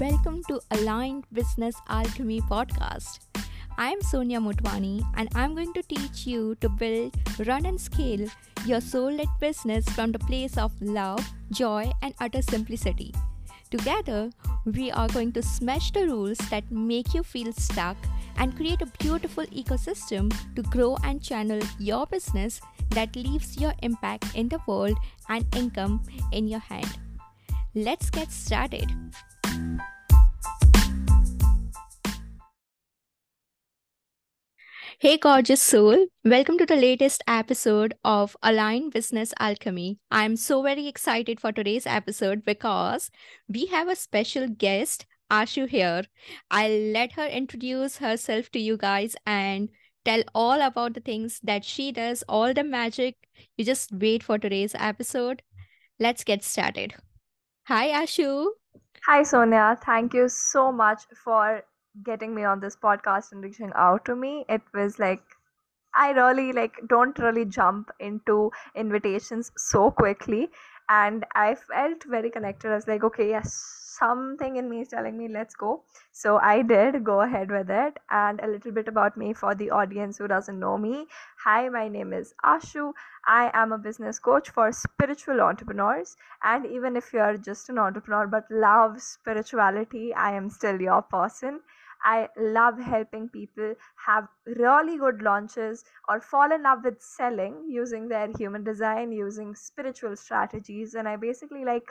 Welcome to Aligned Business Alchemy podcast. I'm Sonia Motwani and I'm going to teach you to build, run, and scale your soul led business from the place of love, joy, and utter simplicity. Together, we are going to smash the rules that make you feel stuck and create a beautiful ecosystem to grow and channel your business that leaves your impact in the world and income in your hand. Let's get started. Hey, gorgeous soul. Welcome to the latest episode of Align Business Alchemy. I'm so very excited for today's episode because we have a special guest, Ashu, here. I'll let her introduce herself to you guys and tell all about the things that she does, all the magic. You just wait for today's episode. Let's get started. Hi, Ashu. Hi, Sonia. Thank you so much for getting me on this podcast and reaching out to me. It was like I really like don't really jump into invitations so quickly and I felt very connected. I was like, okay, yes, something in me is telling me let's go. So I did go ahead with it. And a little bit about me for the audience who doesn't know me. Hi, my name is Ashu. I am a business coach for spiritual entrepreneurs. And even if you're just an entrepreneur but love spirituality, I am still your person. I love helping people have really good launches or fall in love with selling using their human design, using spiritual strategies. And I basically like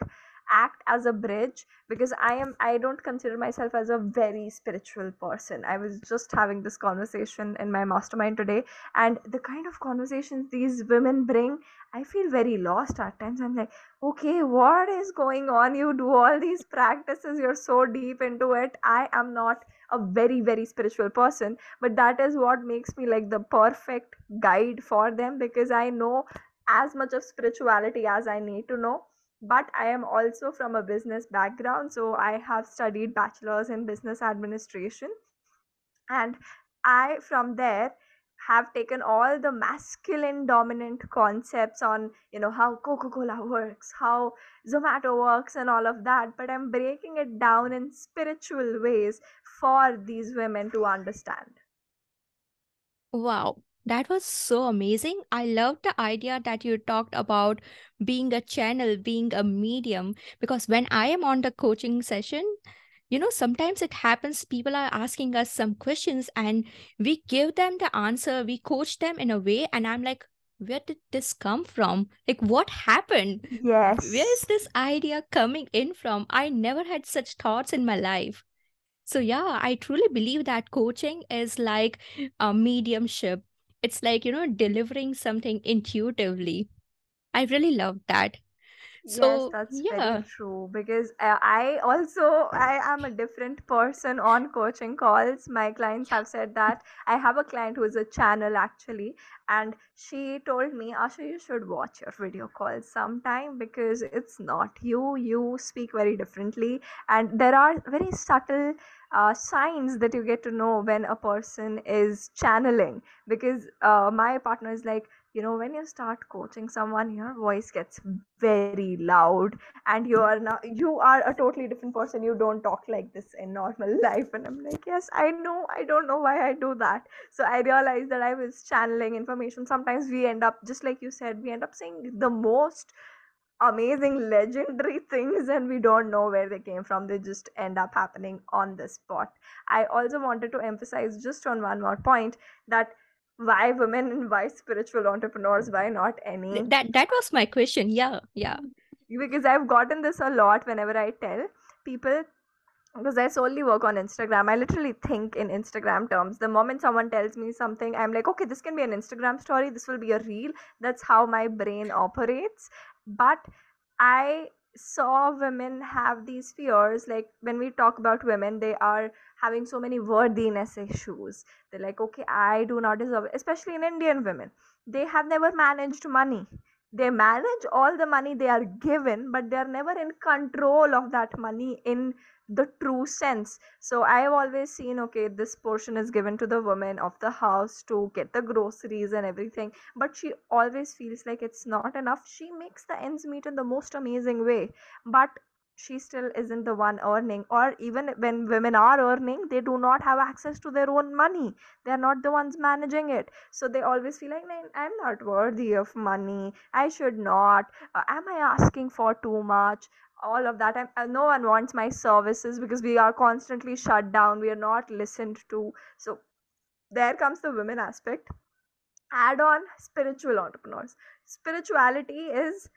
act as a bridge because i am i don't consider myself as a very spiritual person. I was just having this conversation in my mastermind today and the kind of conversations these women bring i feel very lost at times. I'm like okay what is going on? You do all these practices you're so deep into it. I am not a very very spiritual person but that is what makes me like the perfect guide for them because i know as much of spirituality as i need to know but i am also from a business background so i have studied bachelor's in business administration. And i from there have taken all the masculine dominant concepts on you know how coca-cola works how zomato works and all of that. But i'm breaking it down in spiritual ways for these women to understand. Wow, that was so amazing. I love the idea that you talked about being a channel, being a medium, because when I am on the coaching session, you know, sometimes it happens, people are asking us some questions and we give them the answer, we coach them in a way, and I'm like, where did this come from? Like, what happened? Yes. Where is this idea coming in from? I never had such thoughts in my life. So, yeah, I truly believe that coaching is like a mediumship. It's like, you know, delivering something intuitively. I really love that. Yes, So, that's very yeah. true because uh, I also I am a different person on coaching calls. My clients have said that I have a client who is a channel actually, and she told me, Ashu, you should watch your video calls sometime because it's not you. You speak very differently, and there are very subtle uh, signs that you get to know when a person is channeling. Because uh, my partner is like you know when you start coaching someone your voice gets very loud and you are now you are a totally different person. You don't talk like this in normal life. And i'm like yes i know. I don't know why i do that. So i realized that i was channeling information. Sometimes we end up just like you said we end up saying the most amazing legendary things and we don't know where they came from. They just end up happening on the spot. I also wanted to emphasize just on one more point that why women and why spiritual entrepreneurs why not any That that was my question. Yeah, yeah. because i've gotten this a lot whenever i tell people because i solely work on instagram. I literally think in instagram terms. The moment someone tells me something i'm like okay this can be an instagram story. This will be a reel. That's how my brain operates but i saw women have these fears like when we talk about women they are having so many worthiness issues. They're like okay i do not deserve it. Especially in indian women they have never managed money they manage all the money they are given but they are never in control of that money in the true sense. So i have always seen okay this portion is given to the woman of the house to get the groceries and everything but she always feels like it's not enough. She makes the ends meet in the most amazing way. But she still isn't the one earning or even when women are earning they do not have access to their own money. They are not the ones managing it. So they always feel like "Man, i'm not worthy of money. I should not. Uh, am i asking for too much? All of that. And uh, no one wants my services because we are constantly shut down. We are not listened to. So there comes the women aspect. Add on spiritual entrepreneurs. Spirituality is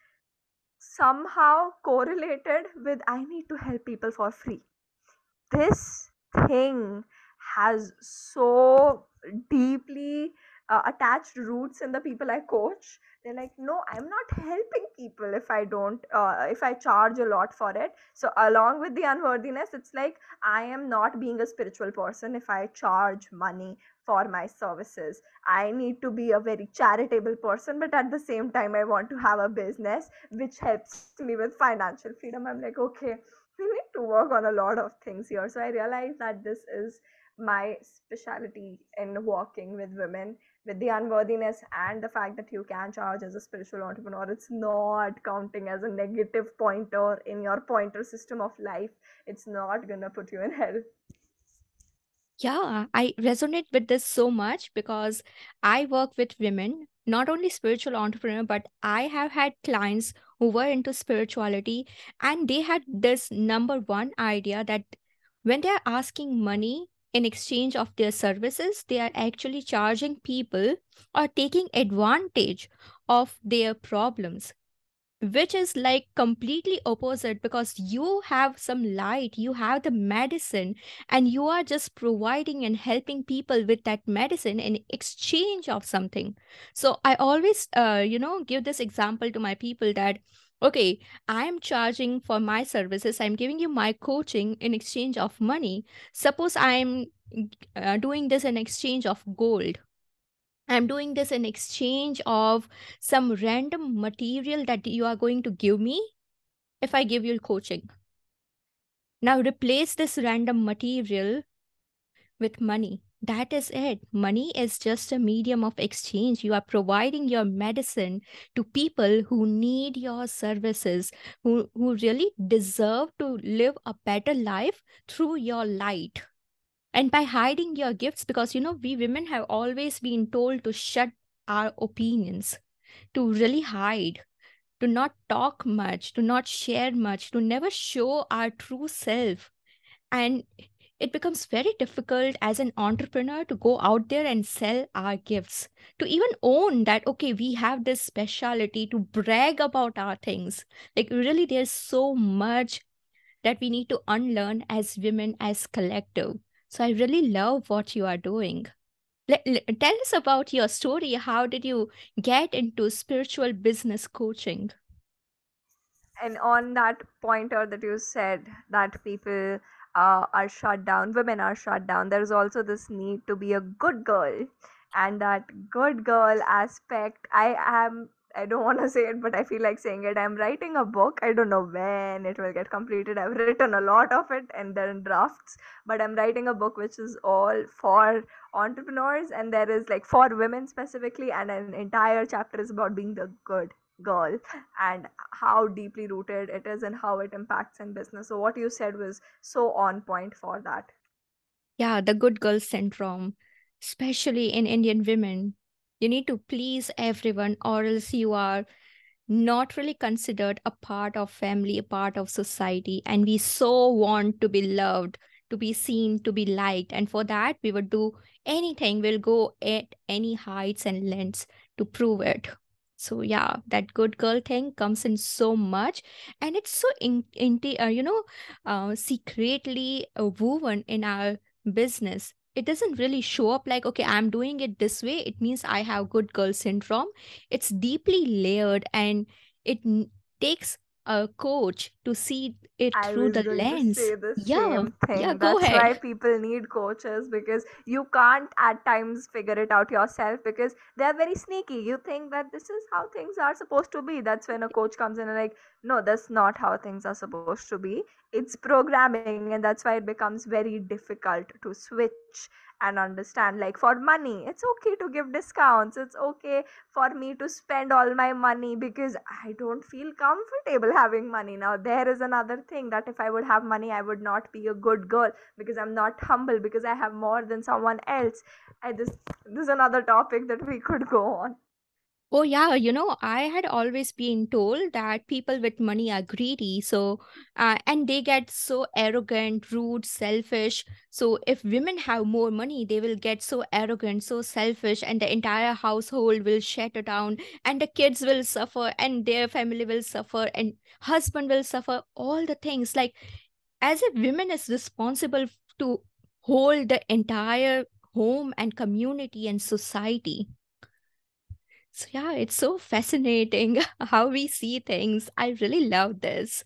somehow correlated with i need to help people for free. This thing has so deeply uh, attached roots in the people i coach they're like no i'm not helping people if i don't uh, if i charge a lot for it. So along with the unworthiness it's like i am not being a spiritual person if i charge money for my services. I need to be a very charitable person but at the same time i want to have a business which helps me with financial freedom. I'm like okay we need to work on a lot of things here. So i realized that this is my specialty in working with women with the unworthiness and the fact that you can charge as a spiritual entrepreneur it's not counting as a negative pointer in your pointer system of life. It's not gonna put you in hell. Yeah, I resonate with this so much because I work with women, not only spiritual entrepreneur, but I have had clients who were into spirituality and they had this number one idea that when they are asking money in exchange of their services, they are actually charging people or taking advantage of their problems which is like completely opposite because you have some light you have the medicine and you are just providing and helping people with that medicine in exchange of something. So i always uh, you know give this example to my people that okay i am charging for my services i'm giving you my coaching in exchange of money suppose i'm uh, doing this in exchange of gold I'm doing this in exchange of some random material that you are going to give me if I give you coaching. Now replace this random material with money. That is it. Money is just a medium of exchange. You are providing your medicine to people who need your services, who, who really deserve to live a better life through your light and by hiding your gifts because you know we women have always been told to shut our opinions to really hide to not talk much to not share much to never show our true self and it becomes very difficult as an entrepreneur to go out there and sell our gifts to even own that okay we have this specialty to brag about our things like really there's so much that we need to unlearn as women as collective so I really love what you are doing. Let, let- tell us about your story. How did you get into spiritual business coaching? and on that pointer that you said that people uh, are shut down women are shut down. There's also this need to be a good girl. And that good girl aspect i am i don't want to say it but i feel like saying it. I'm writing a book. I don't know when it will get completed. I've written a lot of it and they're in drafts but i'm writing a book which is all for entrepreneurs and there is like for women specifically and an entire chapter is about being the good girl and how deeply rooted it is and how it impacts in business. So what you said was so on point for that. Yeah, the good girl syndrome, especially in Indian women. You need to please everyone, or else you are not really considered a part of family, a part of society. And we so want to be loved, to be seen, to be liked. And for that, we would do anything. We'll go at any heights and lengths to prove it. So yeah, that good girl thing comes in so much, and it's so in, in uh, you know, uh, secretly uh, woven in our business. It doesn't really show up like, okay, I'm doing it this way. It means I have good girl syndrome. It's deeply layered, and it takes a coach to see it I through the lens. Yeah, yeah, go That's why people need coaches because you can't at times figure it out yourself because they're very sneaky. You think that this is how things are supposed to be. That's when a coach comes in and like, no, that's not how things are supposed to be. It's programming, and that's why it becomes very difficult to switch and understand like for money it's okay to give discounts it's okay for me to spend all my money because i don't feel comfortable having money now. There is another thing that if i would have money i would not be a good girl because i'm not humble because i have more than someone else. I just this is another topic that we could go on Oh, yeah, you know, I had always been told that people with money are greedy. So, uh, and they get so arrogant, rude, selfish. So, if women have more money, they will get so arrogant, so selfish, and the entire household will shatter down, and the kids will suffer, and their family will suffer, and husband will suffer. All the things like as if women is responsible to hold the entire home and community and society. So yeah, it's so fascinating how we see things. I really love this.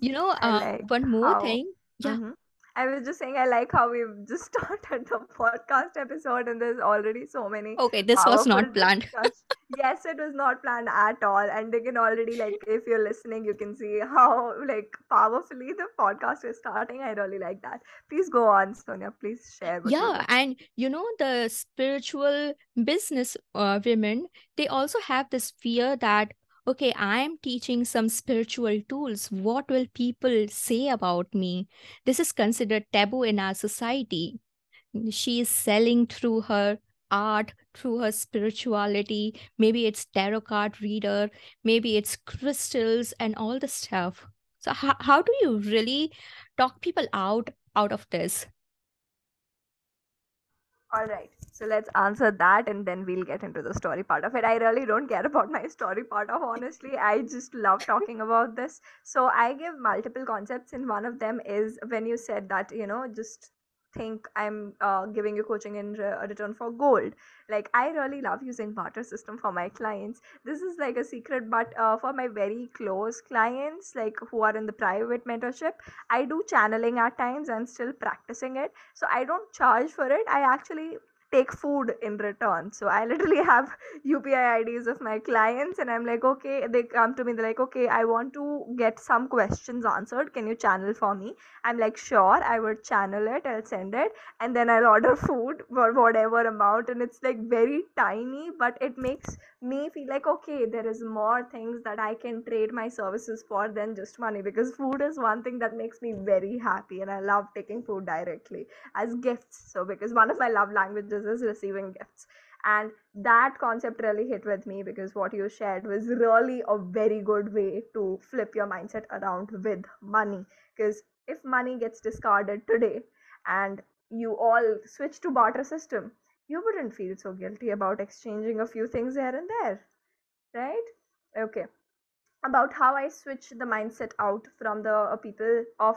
You know, uh, like one more how thing. Yeah. Mhm. I was just saying, I like how we've just started the podcast episode and there's already so many Okay, this was not planned. Yes, it was not planned at all. And they can already, like, if you're listening, you can see how, like, powerfully the podcast is starting. I really like that. Please go on, Sonia. Please share what you Yeah, and you know, the spiritual business uh, women, they also have this fear that, okay, I am teaching some spiritual tools. What will people say about me? This is considered taboo in our society. she is selling through her art through her spirituality maybe it's tarot card reader maybe it's crystals and all the stuff so how, how do you really talk people out out of this All right. So let's answer that and then we'll get into the story part of it. I really don't care about my story part of honestly. I just love talking about this. So I give multiple concepts and one of them is when you said that, you know, just think I'm uh, giving you coaching in re- return for gold. Like I really love using barter system for my clients. This is like a secret, but uh, for my very close clients, like who are in the private mentorship, I do channeling at times. I'm still practicing it so i don't charge for it i actually take food in return. So i literally have upi ids of my clients and i'm like okay they come to me they're like okay i want to get some questions answered. Can you channel for me? I'm like sure i would channel it i'll send it and then i'll order food for whatever amount and it's like very tiny but it makes me feel like okay there is more things that i can trade my services for than just money because food is one thing that makes me very happy and i love taking food directly as gifts. So because one of my love languages is receiving gifts. And that concept really hit with me because what you shared was really a very good way to flip your mindset around with money. Because if money gets discarded today and you all switch to barter system you wouldn't feel so guilty about exchanging a few things here and there right? Okay. About how I switch the mindset out from the people of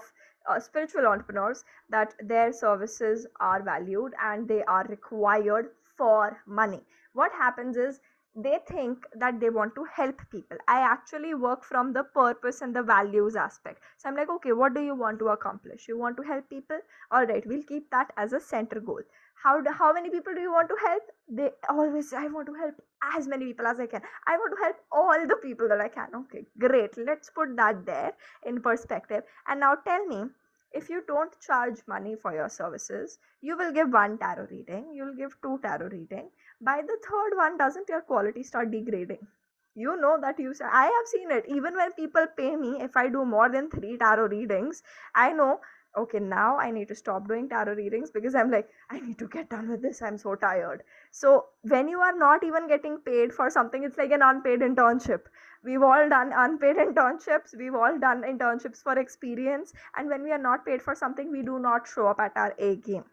uh, spiritual entrepreneurs that their services are valued and they are required for money. What happens is they think that they want to help people. I actually work from the purpose and the values aspect. So I'm like, okay, what do you want to accomplish? You want to help people? All right, we'll keep that as a center goal. How do, how many people do you want to help? They always say, I want to help as many people as I can. I want to help all the people that I can. Okay, great. Let's put that there in perspective. And now tell me if you don't charge money for your services, you will give one tarot reading, you will give two tarot reading. By the third one, doesn't your quality start degrading? You know that you I have seen it. Even when people pay me, if I do more than three tarot readings, I know okay now i need to stop doing tarot readings because i'm like i need to get done with this. I'm so tired. So when you are not even getting paid for something it's like an unpaid internship. We've all done unpaid internships. We've all done internships for experience. And when we are not paid for something we do not show up at our a game.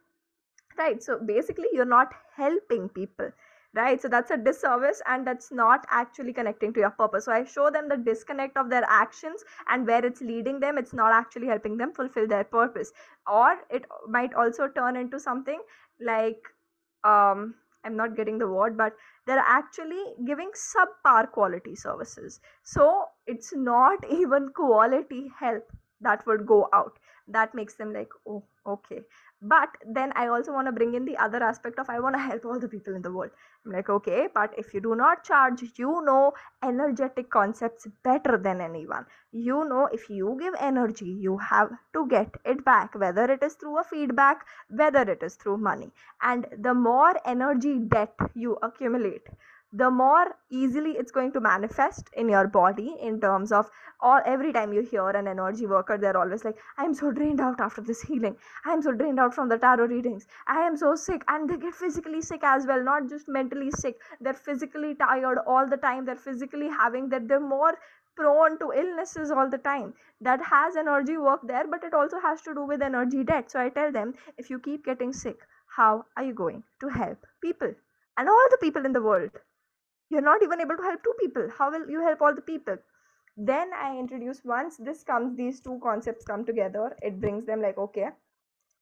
Right? So basically you're not helping people right? So that's a disservice and that's not actually connecting to your purpose. So i show them the disconnect of their actions and where it's leading them. It's not actually helping them fulfill their purpose. Or it might also turn into something like um i'm not getting the word but they're actually giving subpar quality services. So it's not even quality help that would go out. That makes them like oh okay but then i also want to bring in the other aspect of i want to help all the people in the world. I'm like okay but if you do not charge you know energetic concepts better than anyone. You know if you give energy you have to get it back whether it is through a feedback whether it is through money. And the more energy debt you accumulate the more easily it's going to manifest in your body in terms of all every time you hear an energy worker they're always like i'm so drained out after this healing. I'm so drained out from the tarot readings. I am so sick. And they get physically sick as well not just mentally sick. They're physically tired all the time. They're physically having that. They're more prone to illnesses all the time. That has energy work there but it also has to do with energy debt. So i tell them if you keep getting sick how are you going to help people? And all the people in the world you're not even able to help two people. How will you help all the people? Then i introduce once this comes these two concepts come together it brings them like okay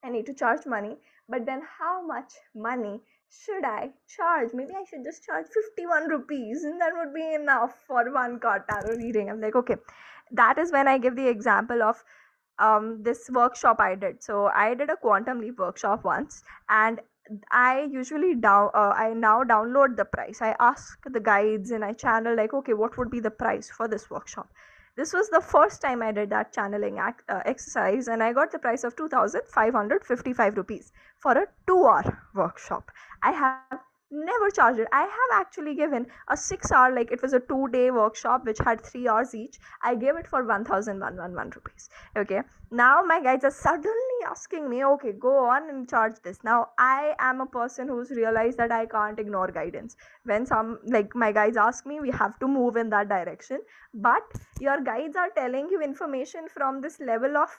i need to charge money. But then how much money should i charge? Maybe i should just charge 51 rupees and that would be enough for one card tarot reading. I'm like okay. That is when i give the example of um, this workshop i did. So i did a quantum leap workshop once and I usually down uh, I now download the price. I ask the guides and I channel like okay what would be the price for this workshop. This was the first time I did that channeling ac- uh, exercise and I got the price of 2555 rupees for a 2 hour workshop. I have never charged it. I have actually given a six hour like it was a two day workshop which had three hours each. I gave it for 1111 rupees. Okay. Now my guides are suddenly asking me okay go on and charge this. Now i am a person who's realized that i can't ignore guidance. When some like my guides ask me we have to move in that direction. But your guides are telling you information from this level of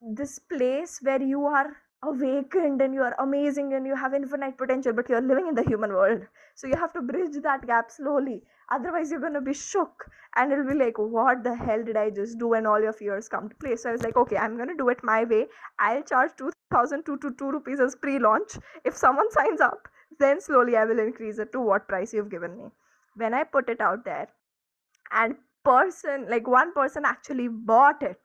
this place where you are awakened and you are amazing and you have infinite potential but you're living in the human world. So you have to bridge that gap slowly. Otherwise you're going to be shook and it'll be like what the hell did i just do and all your fears come to play? So i was like okay i'm going to do it my way. I'll charge 2002 rupees as pre-launch. If someone signs up then slowly i will increase it to what price you've given me. When i put it out there and person like one person actually bought it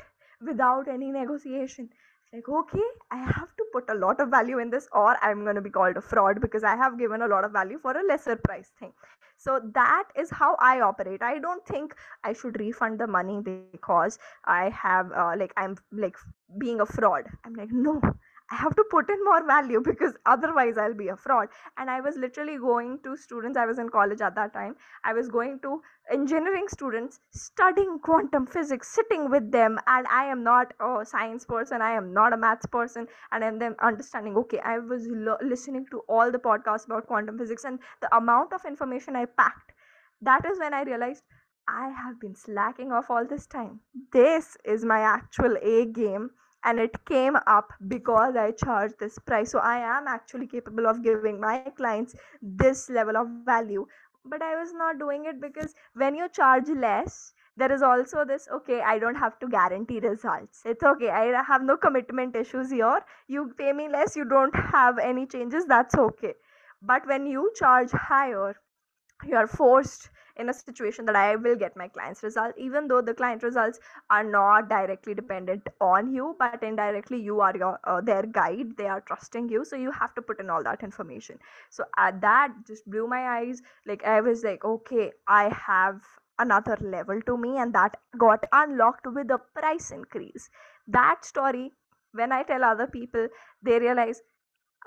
without any negotiation like okay i have to put a lot of value in this or i'm going to be called a fraud because i have given a lot of value for a lesser price thing. So that is how i operate. I don't think i should refund the money because i have uh, like i'm like being a fraud. I'm like no I have to put in more value because otherwise I'll be a fraud. And I was literally going to students, I was in college at that time. I was going to engineering students studying quantum physics, sitting with them. And I am not a science person, I am not a maths person. And then understanding, okay, I was lo- listening to all the podcasts about quantum physics and the amount of information I packed. That is when I realized I have been slacking off all this time. This is my actual A game and it came up because I charged this price. So I am actually capable of giving my clients this level of value. But I was not doing it because when you charge less, there is also this okay, I don't have to guarantee results. It's okay, I have no commitment issues here. You pay me less, you don't have any changes, that's okay. But when you charge higher, you are forced in a situation that I will get my client's result, even though the client results are not directly dependent on you, but indirectly you are your uh, their guide. They are trusting you, so you have to put in all that information. So uh, that just blew my eyes. Like I was like, okay, I have another level to me, and that got unlocked with a price increase. That story, when I tell other people, they realize,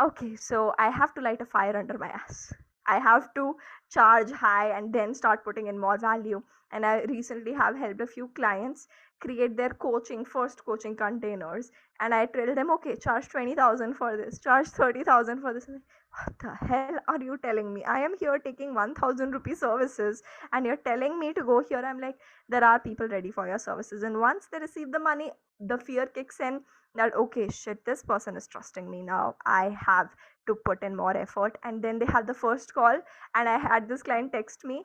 okay, so I have to light a fire under my ass. I have to charge high and then start putting in more value. And I recently have helped a few clients create their coaching first coaching containers. And I tell them, okay, charge 20,000 for this, charge 30,000 for this. What the hell are you telling me? I am here taking 1000 rupee services and you're telling me to go here. I'm like, there are people ready for your services. And once they receive the money, the fear kicks in that, okay, shit, this person is trusting me now. I have to put in more effort and then they have the first call and i had this client text me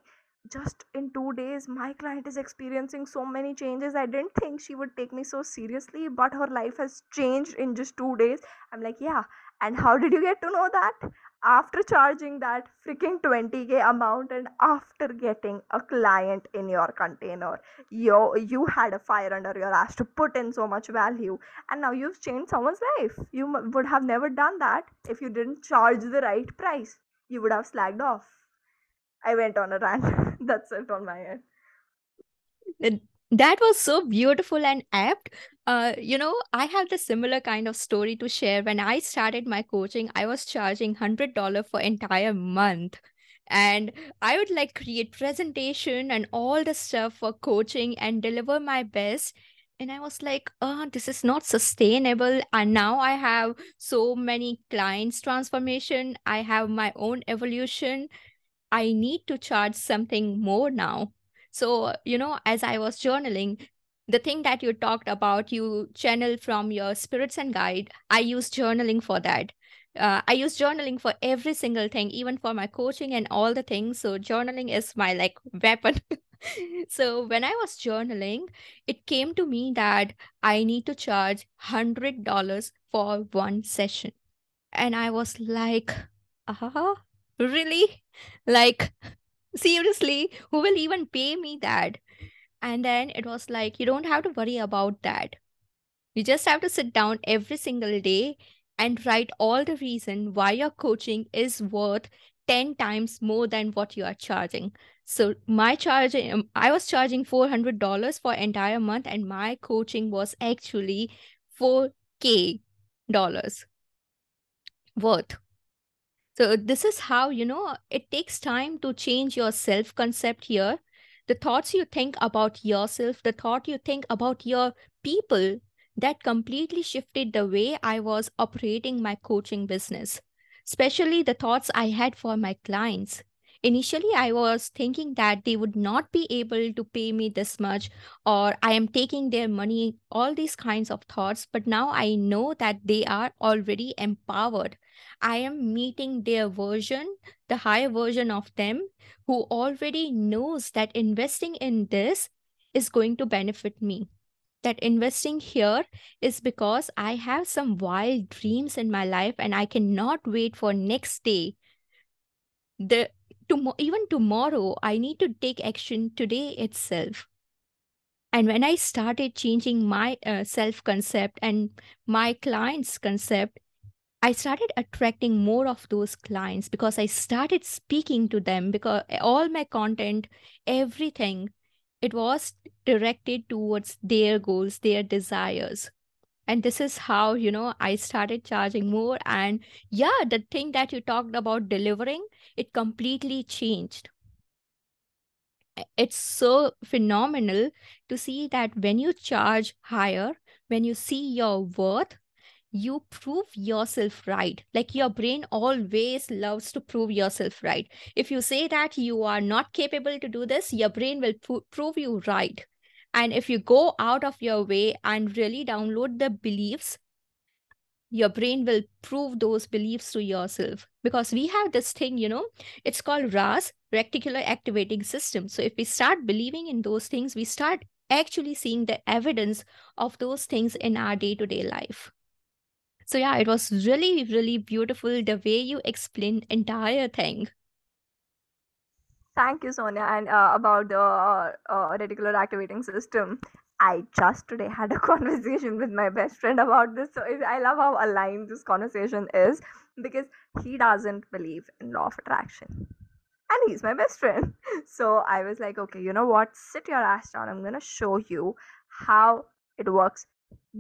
just in two days my client is experiencing so many changes i didn't think she would take me so seriously but her life has changed in just two days i'm like yeah and how did you get to know that? After charging that freaking 20k amount and after getting a client in your container you you had a fire under your ass to put in so much value and now you've changed someone's life. You would have never done that if you didn't charge the right price. You would have slagged off. I went on a rant. That's it on my end that was so beautiful and apt. Uh, you know i have the similar kind of story to share. When i started my coaching i was charging $100 for entire month. And i would like create presentation and all the stuff for coaching and deliver my best. And i was like oh this is not sustainable. And now i have so many clients transformation. I have my own evolution. I need to charge something more now so, you know, as I was journaling, the thing that you talked about, you channel from your spirits and guide, I use journaling for that. Uh, I use journaling for every single thing, even for my coaching and all the things. So, journaling is my like weapon. so, when I was journaling, it came to me that I need to charge $100 for one session. And I was like, uh-huh, really? Like, seriously who will even pay me that? And then it was like you don't have to worry about that. You just have to sit down every single day and write all the reason why your coaching is worth 10 times more than what you are charging. So my charging um, i was charging $400 for entire month and my coaching was actually 4k dollars worth so this is how, you know, it takes time to change your self concept here. The thoughts you think about yourself, the thought you think about your people, that completely shifted the way I was operating my coaching business, especially the thoughts I had for my clients. Initially, I was thinking that they would not be able to pay me this much, or I am taking their money, all these kinds of thoughts. But now I know that they are already empowered I am meeting their version, the higher version of them, who already knows that investing in this is going to benefit me. That investing here is because I have some wild dreams in my life and I cannot wait for next day. The even tomorrow, I need to take action today itself. And when I started changing my uh, self concept and my clients' concept, I started attracting more of those clients because I started speaking to them because all my content, everything, it was directed towards their goals, their desires. And this is how, you know, I started charging more. And yeah, the thing that you talked about delivering, it completely changed. It's so phenomenal to see that when you charge higher, when you see your worth, you prove yourself right. Like your brain always loves to prove yourself right. If you say that you are not capable to do this, your brain will pro- prove you right. And if you go out of your way and really download the beliefs, your brain will prove those beliefs to yourself. Because we have this thing, you know, it's called RAS, reticular activating system. So if we start believing in those things, we start actually seeing the evidence of those things in our day to day life. So yeah, it was really, really beautiful the way you explained entire thing. Thank you, Sonia. And uh, about the uh, uh, reticular activating system, I just today had a conversation with my best friend about this. So I love how aligned this conversation is because he doesn't believe in law of attraction. And he's my best friend. So I was like, okay, you know what? Sit your ass down. I'm going to show you how it works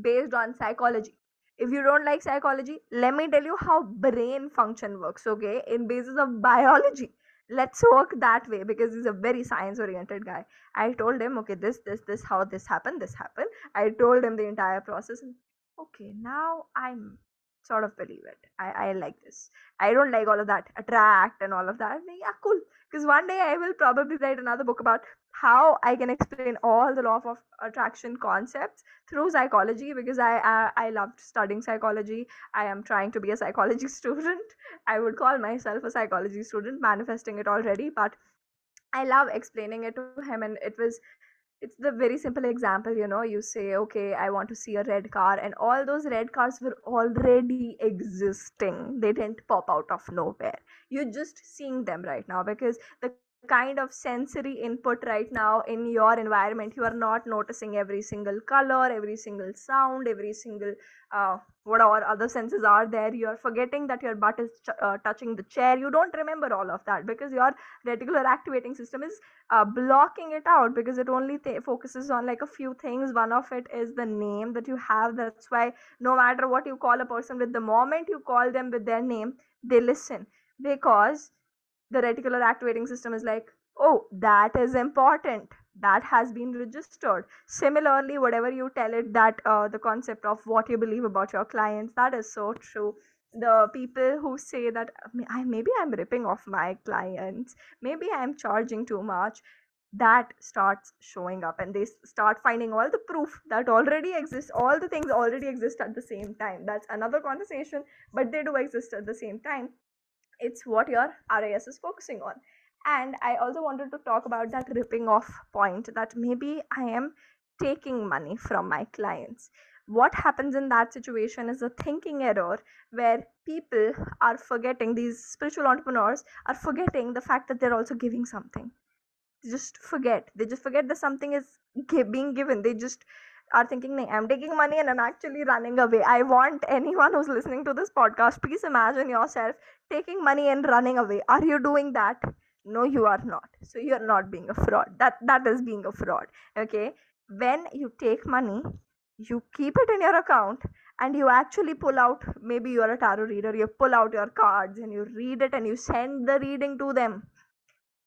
based on psychology if you don't like psychology let me tell you how brain function works okay in basis of biology let's work that way because he's a very science oriented guy. I told him okay this this this how this happened this happened. I told him the entire process and okay now i'm sort of believe it. I i like this. I don't like all of that attract and all of that. Yeah cool because one day i will probably write another book about how I can explain all the law of attraction concepts through psychology because I, I I loved studying psychology. I am trying to be a psychology student. I would call myself a psychology student, manifesting it already, but I love explaining it to him, and it was it's the very simple example you know you say okay i want to see a red car and all those red cars were already existing. They didn't pop out of nowhere. You're just seeing them right now because the kind of sensory input right now in your environment. You are not noticing every single color every single sound every single uh, whatever other senses are there. You are forgetting that your butt is ch- uh, touching the chair. You don't remember all of that because your reticular activating system is uh, blocking it out because it only th- focuses on like a few things. One of it is the name that you have. That's why no matter what you call a person with the moment you call them with their name they listen. Because the reticular activating system is like oh that is important. That has been registered. Similarly whatever you tell it that uh, the concept of what you believe about your clients that is so true. The people who say that I, maybe i'm ripping off my clients. Maybe i'm charging too much that starts showing up and they start finding all the proof that already exists all the things already exist at the same time. That's another conversation but they do exist at the same time it's what your RAS is focusing on. And I also wanted to talk about that ripping off point that maybe I am taking money from my clients. What happens in that situation is a thinking error where people are forgetting, these spiritual entrepreneurs are forgetting the fact that they're also giving something. They just forget. They just forget that something is being given. They just are thinking, I'm taking money and I'm actually running away. I want anyone who's listening to this podcast, please imagine yourself taking money and running away. Are you doing that? No, you are not. So you're not being a fraud. That that is being a fraud. Okay. When you take money, you keep it in your account and you actually pull out maybe you're a tarot reader you pull out your cards and you read it and you send the reading to them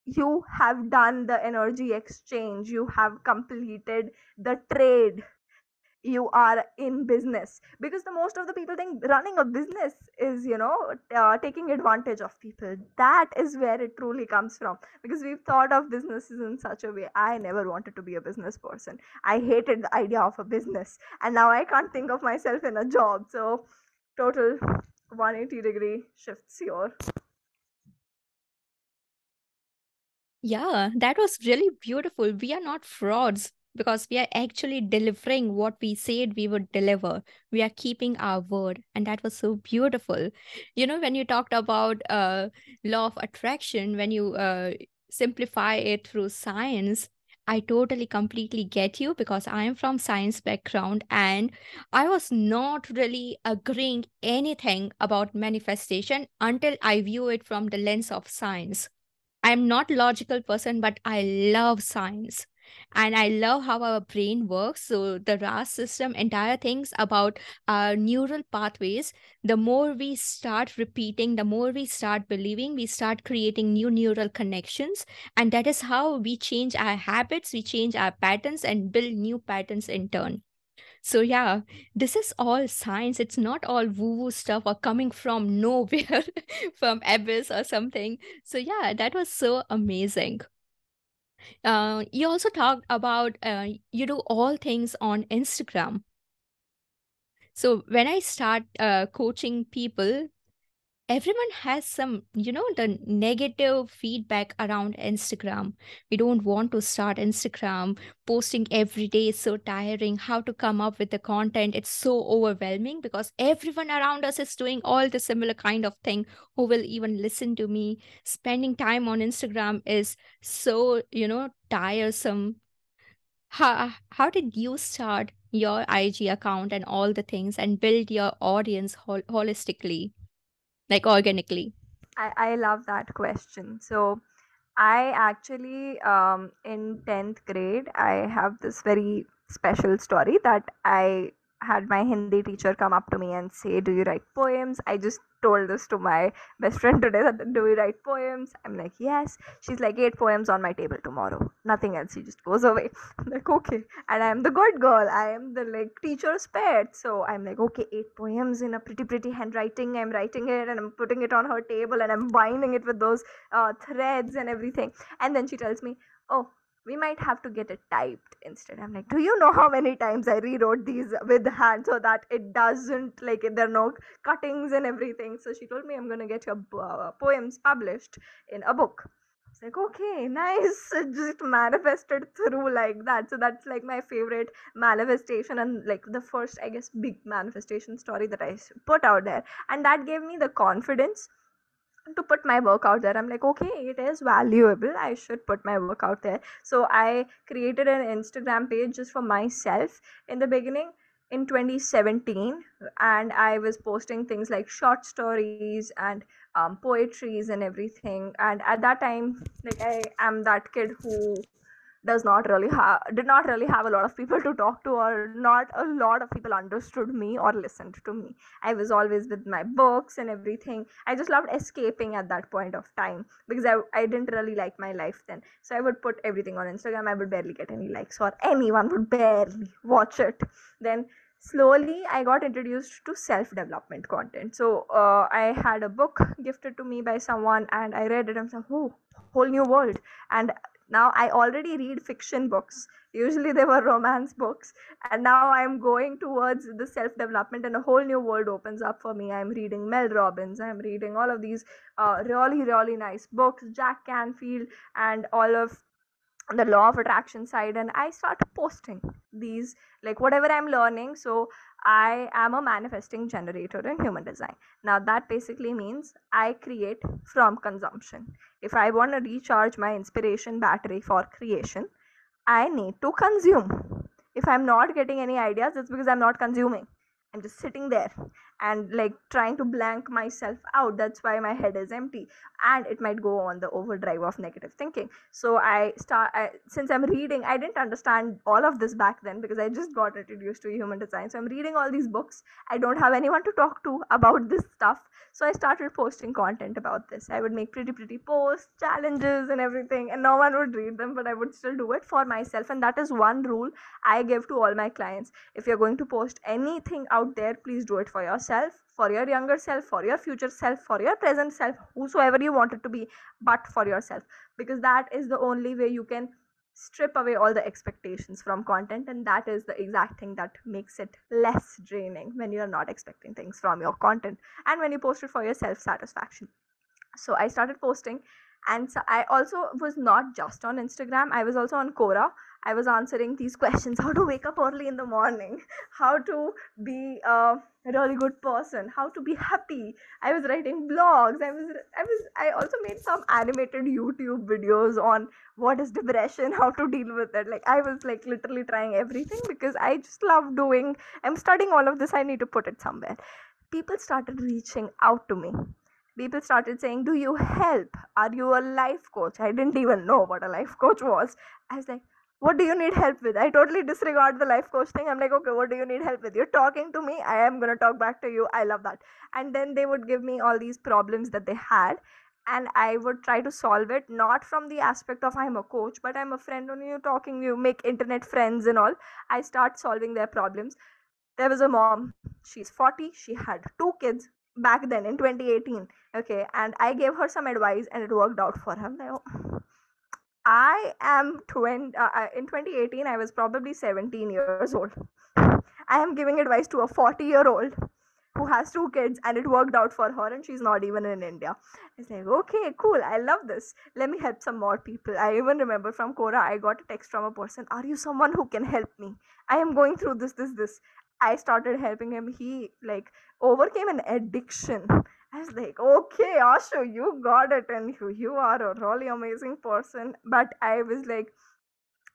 you have done the energy exchange you have completed the trade you are in business. Because the most of the people think running a business is you know uh, taking advantage of people. That is where it truly comes from. Because we've thought of businesses in such a way i never wanted to be a business person. I hated the idea of a business. And now i can't think of myself in a job. So total 180 degree shifts here. Yeah, that was really beautiful. We are not frauds because we are actually delivering what we said we would deliver. We are keeping our word, and that was so beautiful. You know, when you talked about uh, law of attraction, when you uh, simplify it through science, I totally completely get you because I am from science background and I was not really agreeing anything about manifestation until I view it from the lens of science. I'm not logical person, but I love science and i love how our brain works so the ras system entire things about our neural pathways the more we start repeating the more we start believing we start creating new neural connections and that is how we change our habits we change our patterns and build new patterns in turn so yeah, this is all science. It's not all woo-woo stuff or coming from nowhere, from abyss or something. So yeah, that was so amazing. Uh, you also talked about uh, you do all things on Instagram. So when I start uh, coaching people, everyone has some you know the negative feedback around instagram. We don't want to start instagram posting every day is so tiring how to come up with the content. It's so overwhelming because everyone around us is doing all the similar kind of thing who will even listen to me. Spending time on instagram is so you know tiresome. How, how did you start your ig account and all the things and build your audience hol- holistically like organically? I, I love that question. So I actually um, in 10th grade I have this very special story that I had my Hindi teacher come up to me and say, Do you write poems? I just told this to my best friend today that do you write poems? I'm like, Yes. She's like, Eight poems on my table tomorrow. Nothing else. She just goes away. I'm like, Okay. And I'm the good girl. I am the like teacher's pet. So I'm like, Okay, eight poems in a pretty, pretty handwriting. I'm writing it and I'm putting it on her table and I'm binding it with those uh, threads and everything. And then she tells me, Oh, we might have to get it typed instead. I'm like, do you know how many times I rewrote these with hand so that it doesn't like there are no cuttings and everything. So she told me I'm gonna get your uh, poems published in a book. It's like, okay, nice. It just manifested through like that. So that's like my favorite manifestation and like the first, I guess, big manifestation story that I put out there. And that gave me the confidence to put my work out there. I'm like okay it is valuable. I should put my work out there. So i created an instagram page just for myself in the beginning in 2017 and i was posting things like short stories and um, poetries and everything. And at that time like i am that kid who does not really have did not really have a lot of people to talk to or not a lot of people understood me or listened to me. I was always with my books and everything. I just loved escaping at that point of time because i, I didn't really like my life then. So i would put everything on instagram. I would barely get any likes or anyone would barely watch it. Then slowly i got introduced to self development content. So uh, i had a book gifted to me by someone and i read it and said oh whole new world. And now i already read fiction books. Usually they were romance books. And now i'm going towards the self development and a whole new world opens up for me. I'm reading mel robbins. I'm reading all of these uh, really really nice books jack canfield and all of the law of attraction side. And i start posting these like whatever i'm learning. So i am a manifesting generator in human design. Now that basically means i create from consumption. If i want to recharge my inspiration battery for creation i need to consume. If i'm not getting any ideas it's because i'm not consuming. I'm just sitting there and like trying to blank myself out. That's why my head is empty. And it might go on the overdrive of negative thinking. So i start I, since i'm reading i didn't understand all of this back then because i just got introduced to human design. So i'm reading all these books. I don't have anyone to talk to about this stuff. So i started posting content about this. I would make pretty pretty posts challenges and everything and no one would read them but i would still do it for myself. And that is one rule i give to all my clients. If you're going to post anything out there please do it for yourself yourself, for your younger self, for your future self, for your present self, whosoever you want it to be, but for yourself. Because that is the only way you can strip away all the expectations from content and that is the exact thing that makes it less draining when you are not expecting things from your content and when you post it for your self satisfaction so i started posting and so i also was not just on instagram i was also on quora i was answering these questions how to wake up early in the morning how to be a really good person how to be happy. I was writing blogs. I was i was i also made some animated youtube videos on what is depression how to deal with it. Like i was like literally trying everything because i just love doing i'm studying all of this. I need to put it somewhere. People started reaching out to me. People started saying do you help? Are you a life coach? I didn't even know what a life coach was. I was like what do you need help with? I totally disregard the life coach thing. I'm like okay what do you need help with? You're talking to me. I am going to talk back to you. I love that. And then they would give me all these problems that they had and i would try to solve it not from the aspect of i'm a coach but i'm a friend when you talking you make internet friends and all. I start solving their problems. There was a mom she's 40 she had two kids back then in 2018 okay? And i gave her some advice and it worked out for her i am 20 uh, in 2018 i was probably 17 years old. I am giving advice to a 40 year old who has two kids and it worked out for her and she's not even in india. It's like okay cool i love this. Let me help some more people. I even remember from quora i got a text from a person are you someone who can help me? I am going through this this this I started helping him. He like overcame an addiction. I was like, okay, Ashu, you got it, and you, you are a really amazing person. But I was like,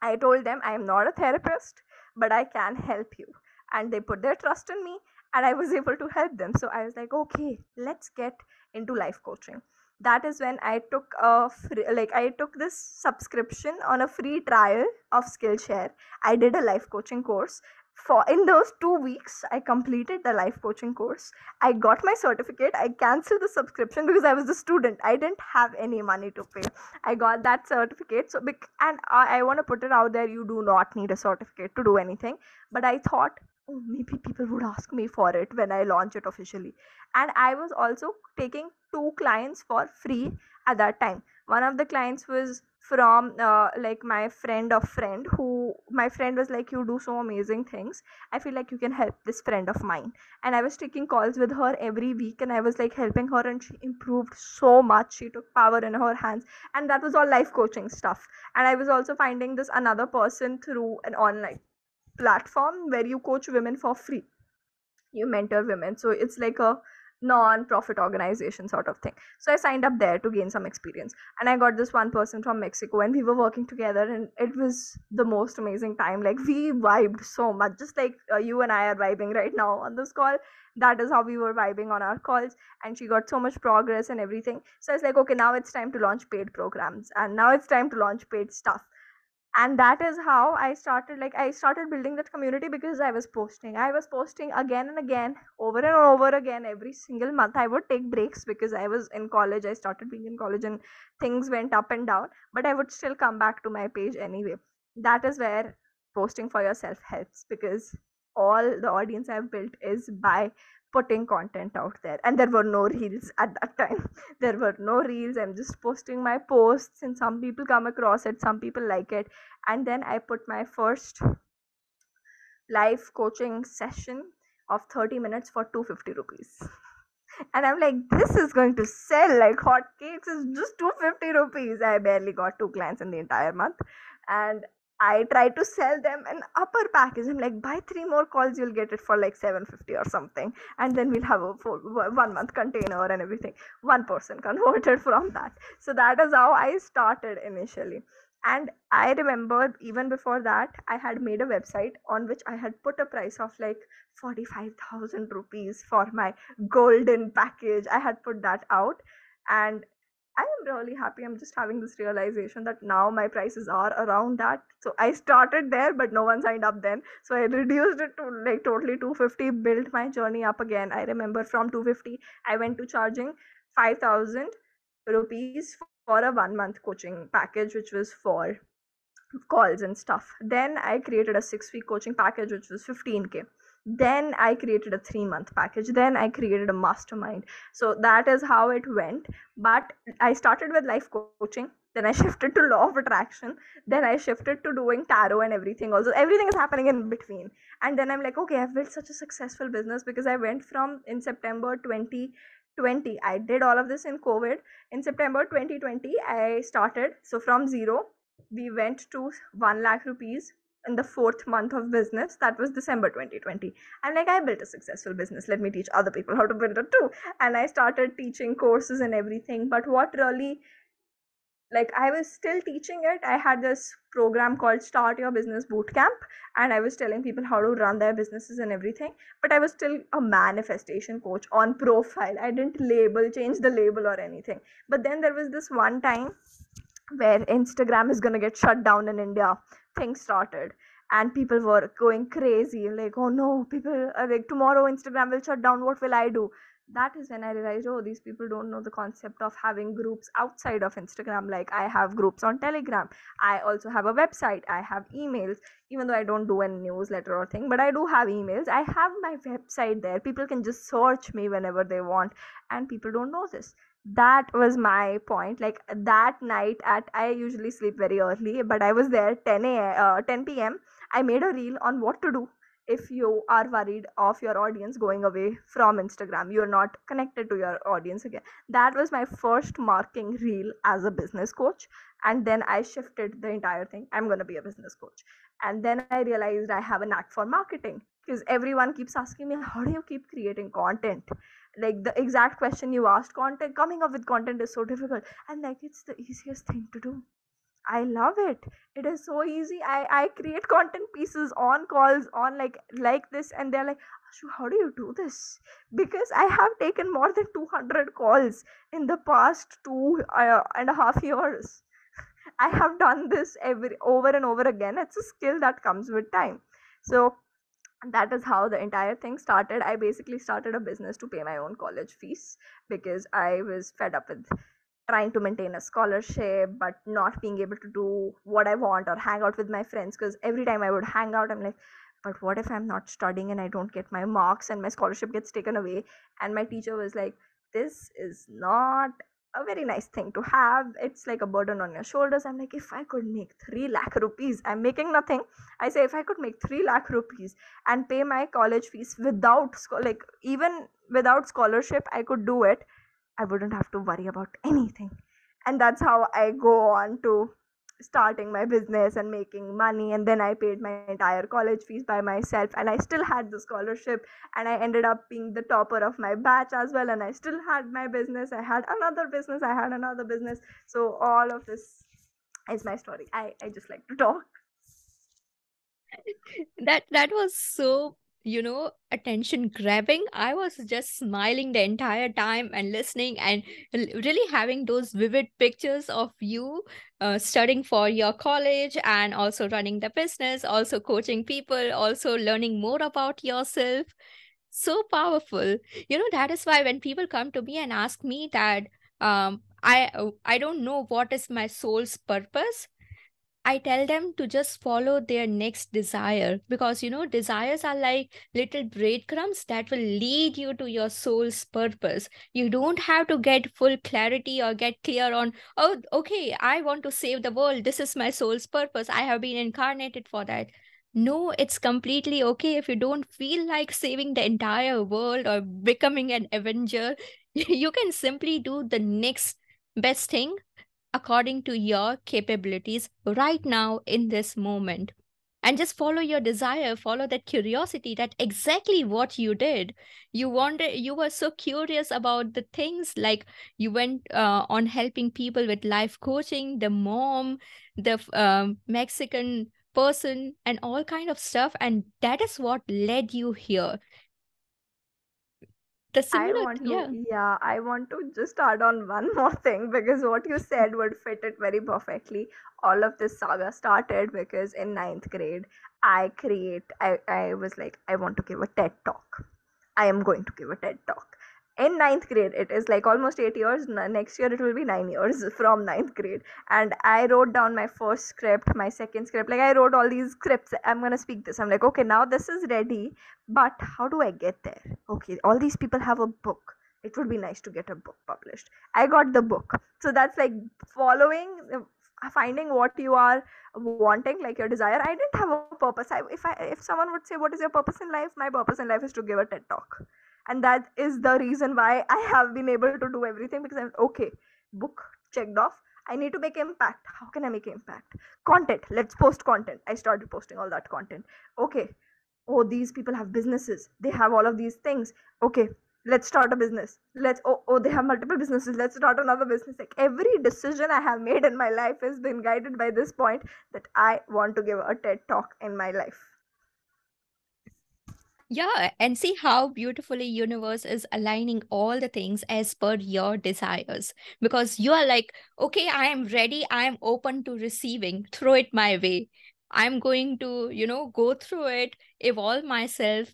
I told them I am not a therapist, but I can help you. And they put their trust in me, and I was able to help them. So I was like, okay, let's get into life coaching. That is when I took a free, like I took this subscription on a free trial of Skillshare. I did a life coaching course for in those two weeks i completed the life coaching course. I got my certificate. I canceled the subscription because i was a student. I didn't have any money to pay. I got that certificate. So and i, I want to put it out there you do not need a certificate to do anything. But i thought oh maybe people would ask me for it when i launch it officially. And i was also taking two clients for free at that time one of the clients was from uh, like my friend of friend who my friend was like you do so amazing things. I feel like you can help this friend of mine. And i was taking calls with her every week and i was like helping her and she improved so much. She took power in her hands. And that was all life coaching stuff. And i was also finding this another person through an online platform where you coach women for free. You mentor women. So it's like a non-profit organization sort of thing. So i signed up there to gain some experience. And i got this one person from mexico and we were working together and it was the most amazing time. Like we vibed so much. Just like uh, you and i are vibing right now on this call. That is how we were vibing on our calls and she got so much progress and everything. So it's like okay now it's time to launch paid programs and now it's time to launch paid stuff and that is how i started like i started building that community because i was posting. I was posting again and again over and over again every single month. I would take breaks because i was in college. I started being in college and things went up and down but i would still come back to my page anyway. That is where posting for yourself helps because all the audience i've built is by putting content out there. And there were no reels at that time. There were no reels. I'm just posting my posts and some people come across it some people like it. And then i put my first live coaching session of 30 minutes for 250 rupees. And i'm like this is going to sell like hot cakes it's just 250 rupees. I barely got two clients in the entire month. And I try to sell them an upper package. I'm like, buy three more calls, you'll get it for like 750 or something. And then we'll have a one month container and everything. One person converted from that. So that is how I started initially. And I remember even before that, I had made a website on which I had put a price of like 45,000 rupees for my golden package. I had put that out and I am really happy. I'm just having this realization that now my prices are around that. So I started there, but no one signed up then. So I reduced it to like totally 250, built my journey up again. I remember from 250, I went to charging 5,000 rupees for a one month coaching package, which was for calls and stuff. Then I created a six week coaching package, which was 15k then i created a 3 month package. Then i created a mastermind. So that is how it went. But i started with life coaching. Then i shifted to law of attraction. Then i shifted to doing tarot and everything also. Everything is happening in between. And then i'm like okay i've built such a successful business because i went from in september 2020 i did all of this in covid. In september 2020 i started. So from zero we went to 1 lakh rupees in the fourth month of business that was december 2020 i'm like i built a successful business. Let me teach other people how to build it too. And i started teaching courses and everything but what really like i was still teaching it. I had this program called start your business bootcamp and i was telling people how to run their businesses and everything but i was still a manifestation coach on profile. I didn't label change the label or anything. But then there was this one time where instagram is going to get shut down in india. Things started. And people were going crazy like oh no people are like tomorrow instagram will shut down. What will i do? That is when i realized oh these people don't know the concept of having groups outside of instagram. Like i have groups on telegram. I also have a website. I have emails. Even though i don't do a newsletter or thing but i do have emails. I have my website there. People can just search me whenever they want and people don't know this that was my point. Like that night at i usually sleep very early but i was there 10 a uh, 10 pm i made a reel on what to do if you are worried of your audience going away from instagram. You're not connected to your audience again. That was my first marking reel as a business coach and then i shifted the entire thing. I'm going to be a business coach. And then i realized i have a knack for marketing because everyone keeps asking me how do you keep creating content like the exact question you asked content coming up with content is so difficult. And like it's the easiest thing to do. I love it. It is so easy. I i create content pieces on calls on like like this and they're like how do you do this? Because i have taken more than 200 calls in the past two uh, and a half years. I have done this every over and over again. It's a skill that comes with time. So that is how the entire thing started. I basically started a business to pay my own college fees because i was fed up with trying to maintain a scholarship but not being able to do what i want or hang out with my friends because every time i would hang out i'm like but what if i'm not studying and i don't get my marks and my scholarship gets taken away? And my teacher was like this is not a very nice thing to have. It's like a burden on your shoulders. I'm like, if I could make 3 lakh rupees, I'm making nothing. I say, if I could make 3 lakh rupees and pay my college fees without, like, even without scholarship, I could do it. I wouldn't have to worry about anything. And that's how I go on to starting my business and making money and then i paid my entire college fees by myself and i still had the scholarship and i ended up being the topper of my batch as well and i still had my business i had another business i had another business. So all of this is my story. I i just like to talk. That that was so you know attention grabbing. I was just smiling the entire time and listening and really having those vivid pictures of you uh, studying for your college and also running the business also coaching people also learning more about yourself. So powerful. You know that is why when people come to me and ask me that um i i don't know what is my soul's purpose I tell them to just follow their next desire because you know, desires are like little breadcrumbs that will lead you to your soul's purpose. You don't have to get full clarity or get clear on, oh, okay, I want to save the world. This is my soul's purpose. I have been incarnated for that. No, it's completely okay if you don't feel like saving the entire world or becoming an Avenger. You can simply do the next best thing according to your capabilities right now in this moment. And just follow your desire follow that curiosity that exactly what you did. You wanted you were so curious about the things like you went uh, on helping people with life coaching the mom the um, mexican person and all kind of stuff. And that is what led you here the I similar want to, yeah yeah, I want to just add on one more thing because what you said would fit it very perfectly. All of this saga started because in ninth grade, I create, I, I was like, I want to give a TED talk. I am going to give a TED talk in ninth grade it is like almost eight years next year it will be nine years from ninth grade. And i wrote down my first script my second script like i wrote all these scripts i'm gonna speak this i'm like okay now this is ready but how do i get there? Okay all these people have a book it would be nice to get a book published. I got the book. So that's like following uh, finding what you are wanting like your desire. I didn't have a purpose. I, if i if someone would say what is your purpose in life? My purpose in life is to give a ted talk and that is the reason why i have been able to do everything because i'm okay book checked off. I need to make impact. How can i make impact? Content. Let's post content. I started posting all that content. Okay. Oh these people have businesses. They have all of these things. Okay. Let's start a business. Let's oh, oh they have multiple businesses. Let's start another business. Like every decision i have made in my life has been guided by this point that i want to give a ted talk in my life Yeah, and see how beautifully universe is aligning all the things as per your desires. Because you are like, okay, I am ready, I am open to receiving, throw it my way. I'm going to, you know, go through it, evolve myself,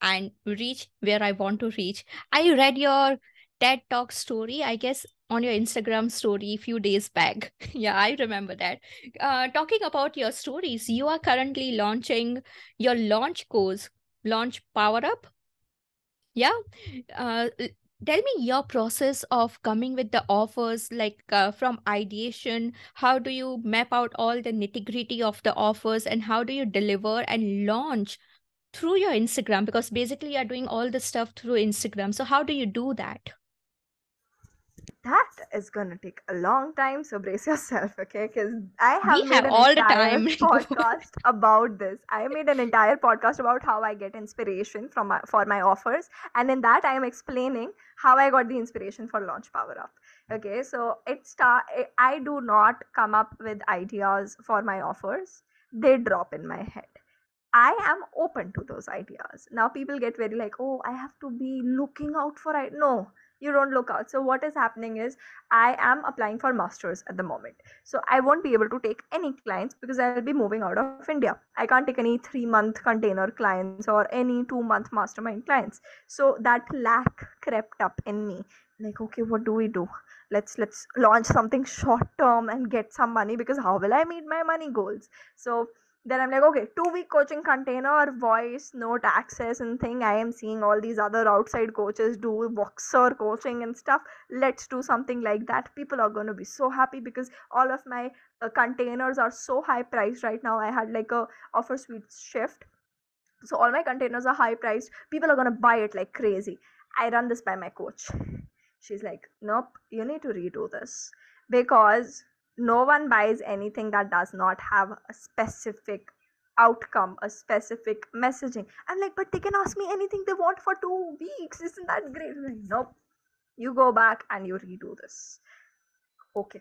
and reach where I want to reach. I read your TED Talk story, I guess, on your Instagram story a few days back. yeah, I remember that. Uh, talking about your stories, you are currently launching your launch course launch Power Up. Yeah. Uh, tell me your process of coming with the offers, like uh, from ideation. How do you map out all the nitty gritty of the offers and how do you deliver and launch through your Instagram? Because basically, you're doing all the stuff through Instagram. So, how do you do that? That is gonna take a long time so brace yourself okay? Because i have made have an all the time. podcast about this. I made an entire podcast about how i get inspiration from my, for my offers and in that i am explaining how i got the inspiration for launch power up hmm. okay? So it start i do not come up with ideas for my offers. They drop in my head. I am open to those ideas. Now people get very like, oh, I have to be looking out for it. No, you don't look out. So what is happening is I am applying for masters at the moment. So I won't be able to take any clients because I'll be moving out of India. I can't take any three month container clients or any two month mastermind clients. So that lack crept up in me. Like, okay, what do we do? Let's let's launch something short term and get some money because how will I meet my money goals? So then i'm like okay two week coaching container voice note access and thing. I am seeing all these other outside coaches do Voxer coaching and stuff. Let's do something like that. People are going to be so happy because all of my uh, containers are so high priced right now. I had like a offer suite shift. So all my containers are high priced. People are going to buy it like crazy. I run this by my coach. She's like nope you need to redo this. Because no one buys anything that does not have a specific outcome a specific messaging. I'm like but they can ask me anything they want for two weeks. Isn't that great? Like, nope. You go back and you redo this. Okay.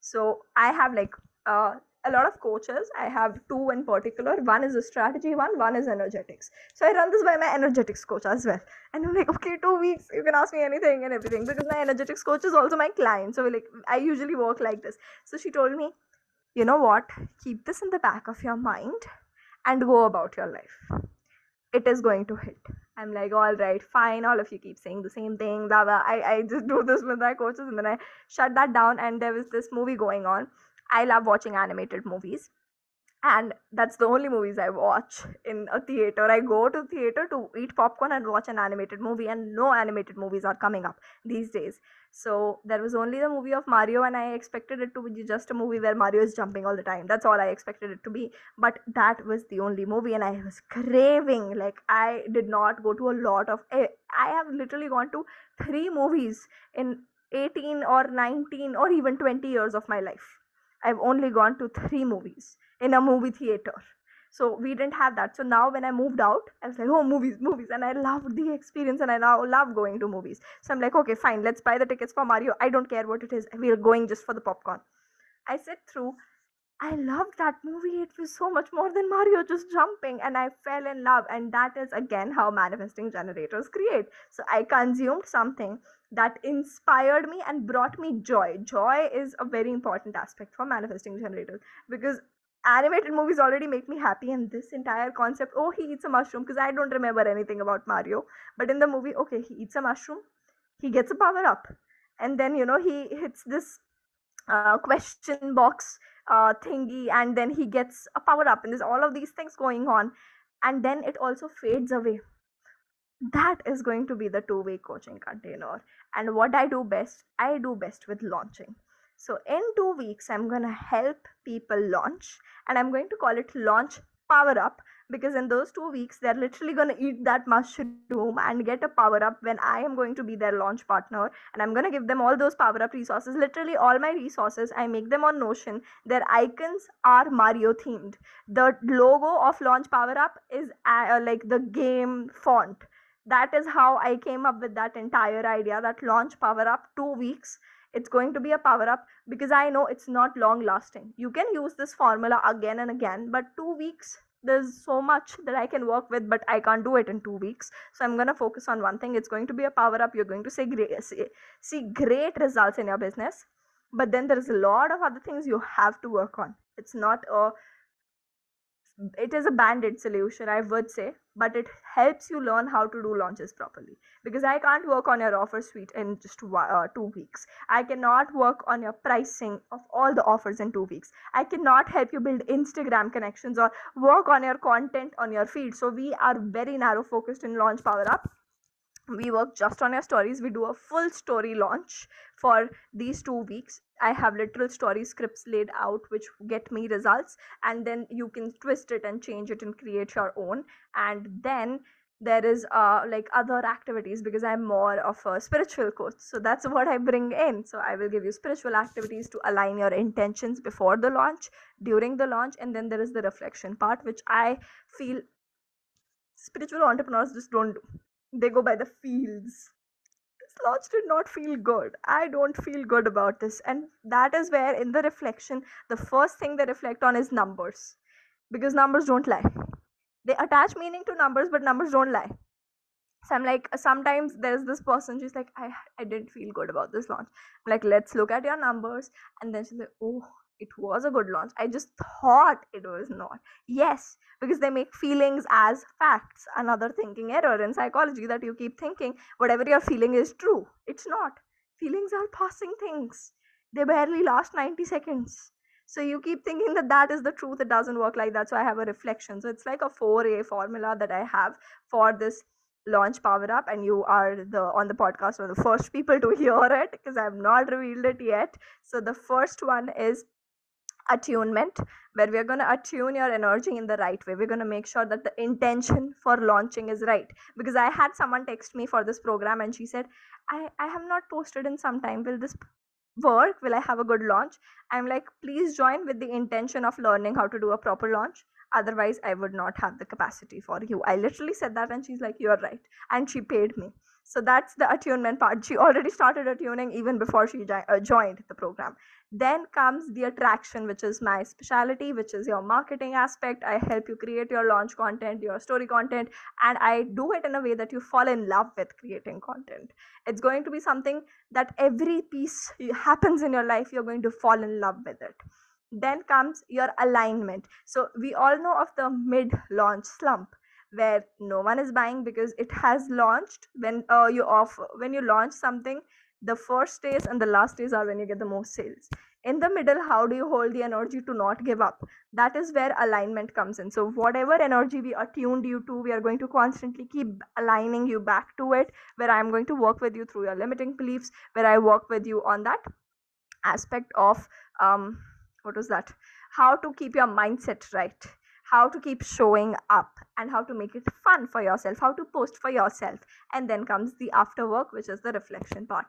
So i have like uh, a lot of coaches i have two in particular. One is a strategy one one is energetics. So i run this by my energetics coach as well. And i'm like okay two weeks you can ask me anything and everything because my energetics coach is also my client. So like i usually work like this. So she told me you know what? Keep this in the back of your mind and go about your life. It is going to hit. I'm like all right fine. All of you keep saying the same thing blah, blah. I, I just do this with my coaches and then i shut that down. And there was this movie going on I love watching animated movies and that's the only movies I watch in a theater. I go to theater to eat popcorn and watch an animated movie, and no animated movies are coming up these days. So there was only the movie of Mario, and I expected it to be just a movie where Mario is jumping all the time. That's all I expected it to be. But that was the only movie, and I was craving. Like I did not go to a lot of. I have literally gone to three movies in 18 or 19 or even 20 years of my life I've only gone to three movies in a movie theater. So we didn't have that. So now when I moved out, I was like, oh, movies, movies. And I loved the experience and I now love going to movies. So I'm like, okay, fine, let's buy the tickets for Mario. I don't care what it is. We're going just for the popcorn. I sit through. I loved that movie. It was so much more than Mario just jumping, and I fell in love. And that is again how manifesting generators create. So I consumed something that inspired me and brought me joy. Joy is a very important aspect for manifesting generators because animated movies already make me happy and this entire concept oh he eats a mushroom because i don't remember anything about mario but in the movie okay he eats a mushroom he gets a power up and then you know he hits this uh, question box uh, thingy and then he gets a power up and there's all of these things going on and then it also fades away that is going to be the two way coaching container and what i do best i do best with launching. So in two weeks i'm going to help people launch and i'm going to call it launch power up because in those two weeks they're literally going to eat that mushroom and get a power up when i am going to be their launch partner and i'm going to give them all those power up resources. Literally all my resources i make them on notion. Their icons are mario themed. The logo of launch power up is uh, like the game font that is how i came up with that entire idea that launch power up 2 weeks. It's going to be a power up because i know it's not long lasting. You can use this formula again and again but 2 weeks there's so much that i can work with but i can't do it in 2 weeks. So i'm going to focus on one thing. It's going to be a power up. You're going to see great, see, see great results in your business but then there's a lot of other things you have to work on. It's not a it is a band-aid solution i would say but it helps you learn how to do launches properly. Because i can't work on your offer suite in just uh, two weeks. I cannot work on your pricing of all the offers in two weeks. I cannot help you build instagram connections or work on your content on your feed. So we are very narrow focused in launch power up we work just on your stories. We do a full story launch for these two weeks. I have literal story scripts laid out which get me results and then you can twist it and change it and create your own. And then there is uh like other activities because i'm more of a spiritual coach. So that's what i bring in. So i will give you spiritual activities to align your intentions before the launch during the launch and then there is the reflection part which i feel spiritual entrepreneurs just don't do they go by the feels this launch did not feel good. I don't feel good about this. And that is where in the reflection the first thing they reflect on is numbers. Because numbers don't lie. They attach meaning to numbers but numbers don't lie. So i'm like sometimes there's this person she's like i i didn't feel good about this launch. I'm like let's look at your numbers. And then she's like oh it was a good launch. I just thought it was not. Yes, because they make feelings as facts. Another thinking error in psychology that you keep thinking whatever you're feeling is true. It's not. Feelings are passing things, they barely last 90 seconds. so you keep thinking that that is the truth it doesn't work like that so i have a reflection so it's like a 4a formula that i have for this launch power up and you are the on the podcast are the first people to hear it because i've not revealed it yet so the first one is attunement where we're going to attune your energy in the right way. We're going to make sure that the intention for launching is right. Because i had someone text me for this program and she said i i have not posted in some time. Will this work? Will i have a good launch? I'm like please join with the intention of learning how to do a proper launch. Otherwise i would not have the capacity for you. I literally said that and she's like you're right. And she paid me. So that's the attunement part. She already started attuning even before she uh, joined the program then comes the attraction which is my specialty which is your marketing aspect. I help you create your launch content your story content and i do it in a way that you fall in love with creating content. It's going to be something that every piece happens in your life you're going to fall in love with it. Then comes your alignment. So we all know of the mid launch slump where no one is buying because it has launched. When uh, you offer when you launch something the first days and the last days are when you get the most sales. In the middle how do you hold the energy to not give up? That is where alignment comes in. So whatever energy we attuned you to we are going to constantly keep aligning you back to it where i'm going to work with you through your limiting beliefs where i work with you on that aspect of um what was that? How to keep your mindset right how to keep showing up and how to make it fun for yourself how to post for yourself. And then comes the after work which is the reflection part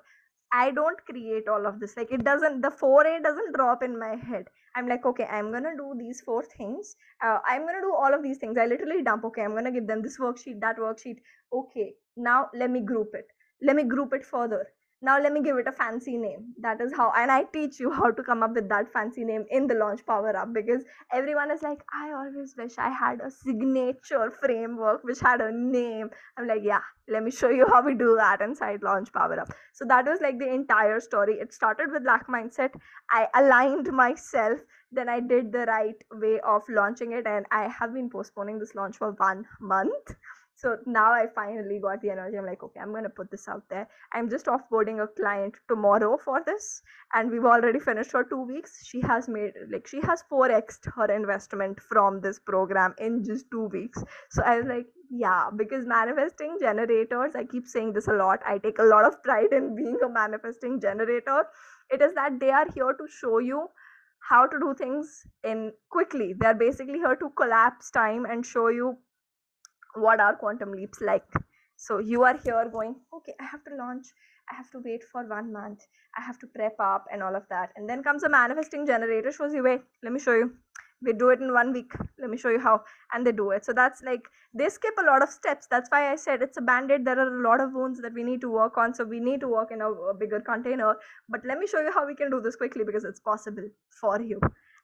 I don't create all of this. Like it doesn't, the 4A doesn't drop in my head. I'm like, okay, I'm gonna do these four things. Uh, I'm gonna do all of these things. I literally dump, okay, I'm gonna give them this worksheet, that worksheet. Okay, now let me group it. Let me group it further now let me give it a fancy name. That is how and i teach you how to come up with that fancy name in the launch power up because everyone is like i always wish i had a signature framework which had a name. I'm like yeah let me show you how we do that inside launch power up so that was like the entire story. It started with lack mindset. I aligned myself. Then i did the right way of launching it and i have been postponing this launch for one month so now I finally got the energy. I'm like, okay, I'm gonna put this out there. I'm just offboarding a client tomorrow for this, and we've already finished for two weeks. She has made like she has 4x her investment from this program in just two weeks. So I was like, yeah, because manifesting generators, I keep saying this a lot. I take a lot of pride in being a manifesting generator. It is that they are here to show you how to do things in quickly. They're basically here to collapse time and show you what are quantum leaps like. So you are here going okay i have to launch i have to wait for one month i have to prep up and all of that. And then comes a manifesting generator shows you wait let me show you. We do it in one week. Let me show you how. And they do it. So that's like they skip a lot of steps. That's why i said it's a band-aid. There are a lot of wounds that we need to work on. So we need to work in a, a bigger container. But let me show you how we can do this quickly because it's possible for you.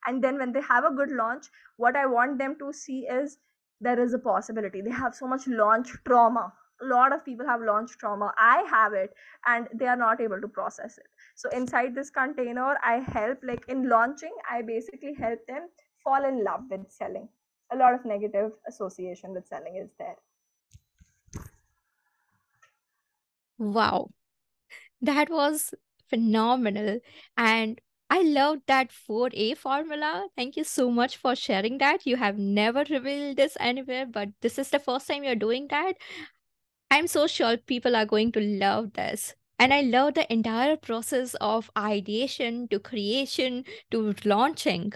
And then when they have a good launch what i want them to see is there is a possibility. They have so much launch trauma. A lot of people have launch trauma. I have it and they are not able to process it. So inside this container i help like in launching i basically help them fall in love with selling. A lot of negative association with selling is there. Wow. That was phenomenal. And I love that 4A formula. Thank you so much for sharing that. You have never revealed this anywhere, but this is the first time you're doing that. I'm so sure people are going to love this. And I love the entire process of ideation to creation to launching.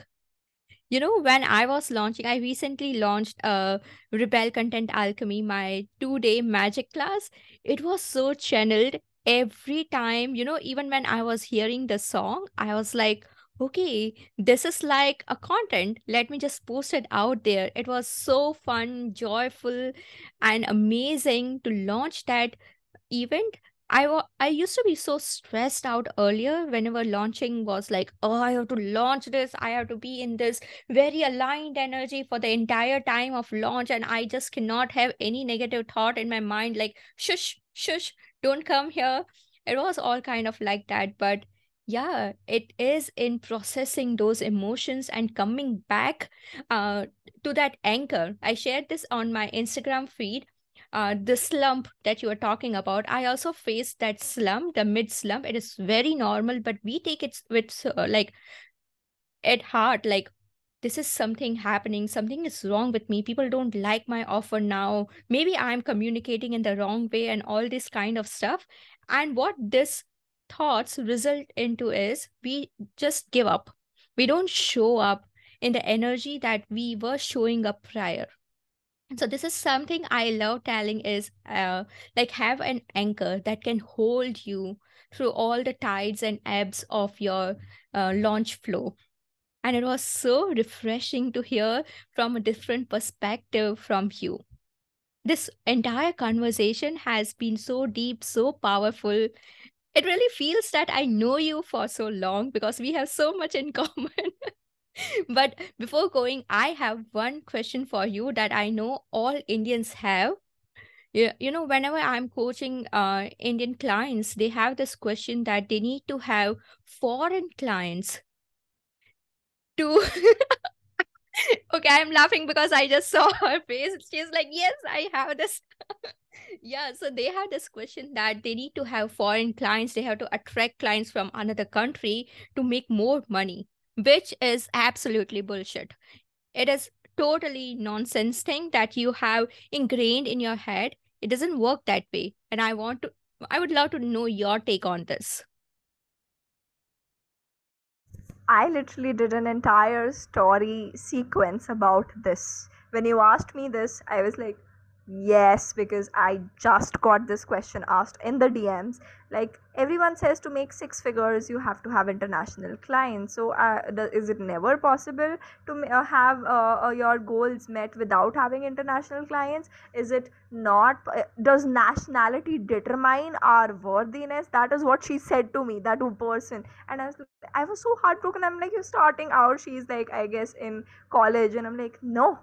You know, when I was launching, I recently launched a Rebel Content Alchemy, my two day magic class. It was so channeled every time, you know, even when I was hearing the song, I was like, okay, this is like a content. Let me just post it out there. It was so fun, joyful, and amazing to launch that event. I, I used to be so stressed out earlier whenever launching was like, oh, I have to launch this. I have to be in this very aligned energy for the entire time of launch. And I just cannot have any negative thought in my mind, like, shush, shush, don't come here. It was all kind of like that but yeah it is in processing those emotions and coming back uh, to that anchor. I shared this on my instagram feed uh, the slump that you are talking about. I also faced that slump the mid slump. It is very normal but we take it with uh, like at heart like this is something happening something is wrong with me people don't like my offer now maybe i'm communicating in the wrong way and all this kind of stuff. And what this thoughts result into is we just give up. We don't show up in the energy that we were showing up prior. So this is something i love telling is uh, like have an anchor that can hold you through all the tides and ebbs of your uh, launch flow and it was so refreshing to hear from a different perspective from you. This entire conversation has been so deep so powerful. It really feels that i know you for so long because we have so much in common. But before going, I have one question for you that I know all Indians have. Yeah, you know, whenever I'm coaching uh, Indian clients, they have this question that they need to have foreign clients to. okay, I'm laughing because I just saw her face. She's like, Yes, I have this. yeah, so they have this question that they need to have foreign clients, they have to attract clients from another country to make more money which is absolutely bullshit. It is totally nonsense thing that you have ingrained in your head. It doesn't work that way. And I want to, I would love to know your take on this. I literally did an entire story sequence about this. When you asked me this, I was like, Yes, because I just got this question asked in the DMs. Like everyone says to make six figures, you have to have international clients. So, uh, is it never possible to uh, have uh, uh, your goals met without having international clients? Is it not? Uh, does nationality determine our worthiness? That is what she said to me, that person. And I was, I was so heartbroken. I'm like, you're starting out. She's like, I guess in college, and I'm like, no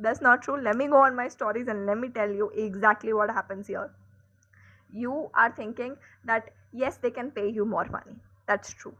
that's not true. Let me go on my stories and let me tell you exactly what happens here. You are thinking that yes they can pay you more money. That's true.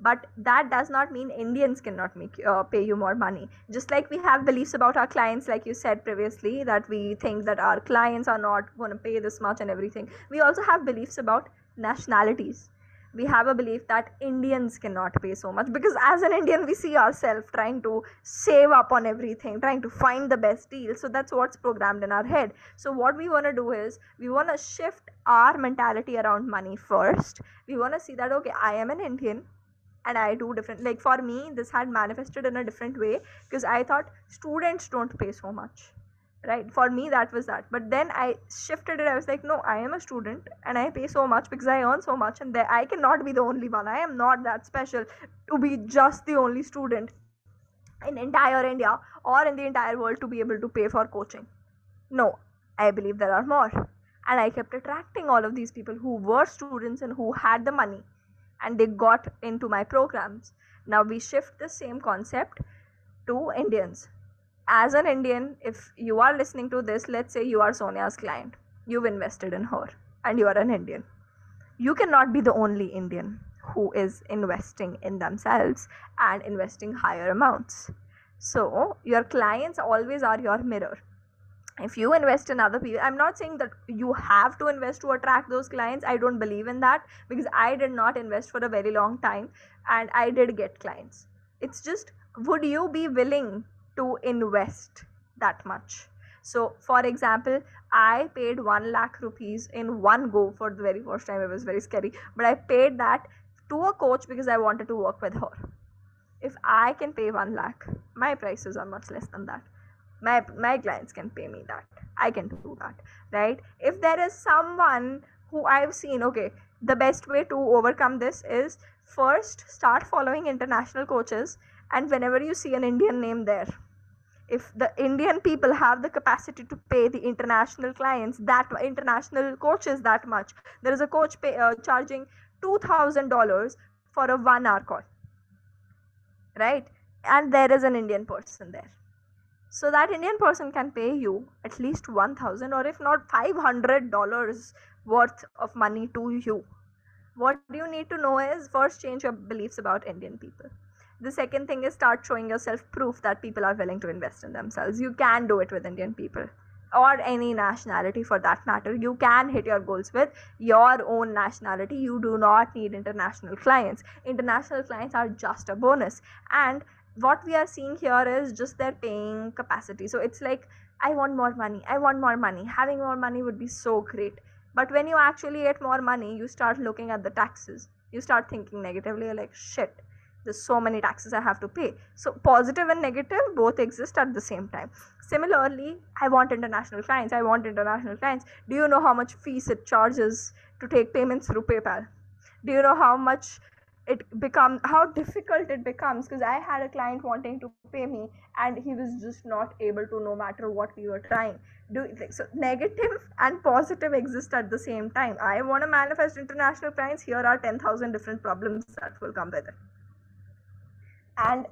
But that does not mean indians cannot make uh, pay you more money. Just like we have beliefs about our clients like you said previously that we think that our clients are not going to pay this much and everything. We also have beliefs about nationalities we have a belief that Indians cannot pay so much because as an Indian we see ourselves trying to save up on everything, trying to find the best deal. So that's what's programmed in our head. So what we want to do is we want to shift our mentality around money first. We want to see that okay, I am an Indian and I do different like for me this had manifested in a different way because I thought students don't pay so much right? For me that was that. But then i shifted it. I was like no i am a student and i pay so much because i earn so much and i cannot be the only one. I am not that special to be just the only student in entire india or in the entire world to be able to pay for coaching. No i believe there are more. And i kept attracting all of these people who were students and who had the money and they got into my programs. Now we shift the same concept to indians as an Indian, if you are listening to this, let's say you are Sonia's client, you've invested in her, and you are an Indian. You cannot be the only Indian who is investing in themselves and investing higher amounts. So, your clients always are your mirror. If you invest in other people, I'm not saying that you have to invest to attract those clients. I don't believe in that because I did not invest for a very long time and I did get clients. It's just, would you be willing to invest that much. So for example i paid 1 lakh rupees in one go for the very first time. It was very scary. But i paid that to a coach because i wanted to work with her. If i can pay 1 lakh my prices are much less than that. My my clients can pay me that. I can do that right? If there is someone who i've seen okay the best way to overcome this is first start following international coaches and whenever you see an indian name there if the indian people have the capacity to pay the international clients that international coaches that much there is a coach pay, uh, charging $2000 for a 1 hour call. Right? And there is an indian person there. So that indian person can pay you at least 1000 or if not $500 worth of money to you. What you need to know is first change your beliefs about indian people the second thing is start showing yourself proof that people are willing to invest in themselves. You can do it with indian people or any nationality for that matter. You can hit your goals with your own nationality. You do not need international clients. International clients are just a bonus. And what we are seeing here is just their paying capacity. So it's like i want more money. I want more money. Having more money would be so great. But when you actually get more money you start looking at the taxes. You start thinking negatively like shit there's so many taxes i have to pay. So positive and negative both exist at the same time. Similarly i want international clients i want international clients. Do you know how much fees it charges to take payments through paypal? Do you know how much it become how difficult it becomes? Because i had a client wanting to pay me and he was just not able to no matter what we were trying. Do so negative and positive exist at the same time. I want to manifest international clients. Here are 10000 different problems that will come with it and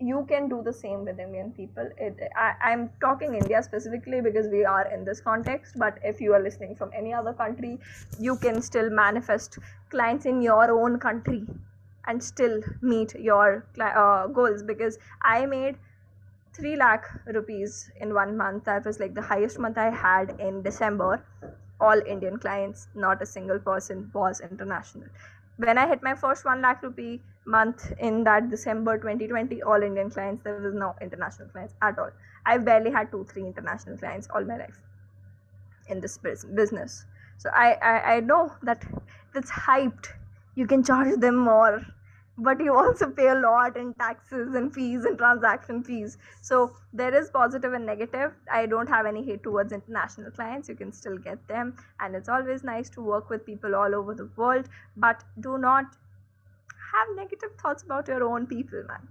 you can do the same with indian people. It, I, i'm talking india specifically because we are in this context but if you are listening from any other country you can still manifest clients in your own country and still meet your uh, goals. Because i made 3 lakh rupees in one month. That was like the highest month i had in december. All indian clients not a single person was international when i hit my first 1 lakh rupee month in that december 2020 all indian clients there was no international clients at all. I've barely had two three international clients all my life in this business. So i i, I know that it's hyped you can charge them more but you also pay a lot in taxes and fees and transaction fees. So there is positive and negative. I don't have any hate towards international clients. You can still get them. And it's always nice to work with people all over the world. But do not have negative thoughts about your own people man.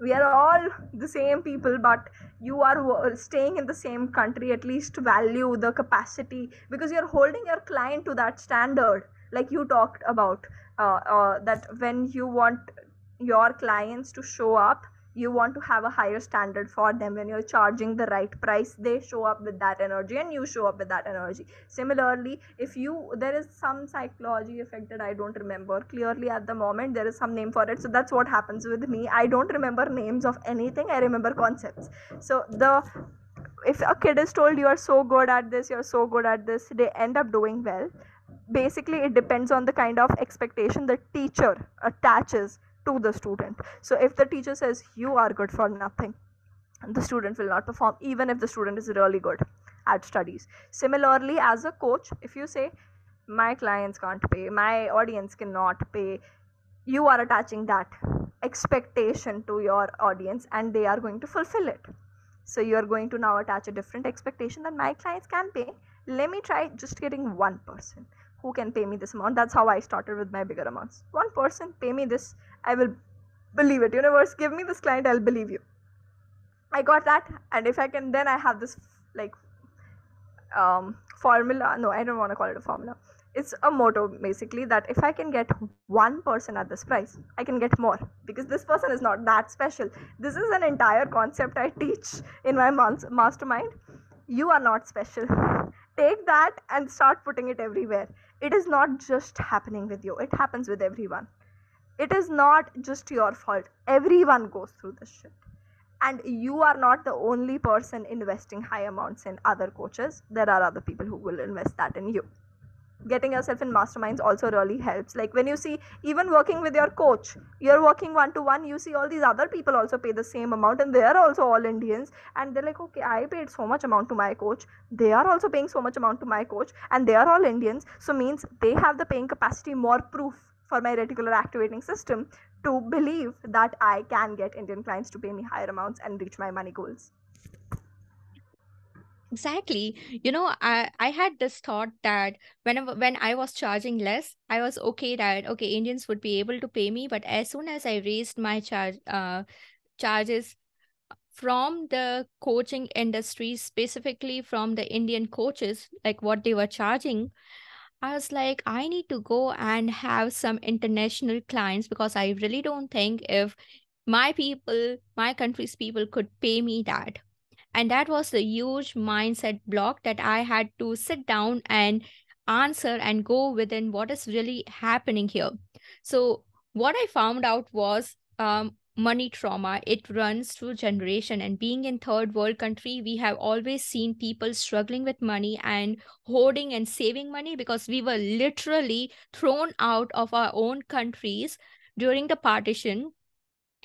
We are all the same people but you are staying in the same country at least value the capacity because you're holding your client to that standard like you talked about uh, uh, that when you want your clients to show up you want to have a higher standard for them. When you're charging the right price they show up with that energy and you show up with that energy. Similarly if you there is some psychology effect that i don't remember clearly at the moment. There is some name for it. So that's what happens with me. I don't remember names of anything. I remember concepts. So the if a kid is told you are so good at this you're so good at this they end up doing well basically it depends on the kind of expectation the teacher attaches to the student. So if the teacher says you are good for nothing the student will not perform even if the student is really good at studies. Similarly as a coach if you say my clients can't pay my audience cannot pay you are attaching that expectation to your audience and they are going to fulfill it. So you are going to now attach a different expectation that my clients can pay. Let me try just getting one person who can pay me this amount. That's how i started with my bigger amounts. One person pay me this i will believe it. Universe give me this client i'll believe you. I got that and if i can then i have this like um formula. No i don't want to call it a formula. It's a motto basically that if i can get one person at this price i can get more. Because this person is not that special. This is an entire concept i teach in my mastermind. You are not special. Take that and start putting it everywhere it is not just happening with you. It happens with everyone. It is not just your fault. Everyone goes through this shit. And you are not the only person investing high amounts in other coaches. There are other people who will invest that in you getting yourself in masterminds also really helps. Like when you see even working with your coach you're working one to one you see all these other people also pay the same amount and they are also all indians. And they're like okay i paid so much amount to my coach. They are also paying so much amount to my coach and they are all indians. So means they have the paying capacity more proof for my reticular activating system to believe that i can get indian clients to pay me higher amounts and reach my money goals Exactly. You know, I I had this thought that whenever when I was charging less, I was okay that okay, Indians would be able to pay me, but as soon as I raised my charge uh charges from the coaching industry, specifically from the Indian coaches, like what they were charging, I was like, I need to go and have some international clients because I really don't think if my people, my country's people could pay me that and that was the huge mindset block that I had to sit down and answer and go within what is really happening here. So, what I found out was um, money trauma. It runs through generation. And being in third world country we have always seen people struggling with money and hoarding and saving money because we were literally thrown out of our own countries during the partition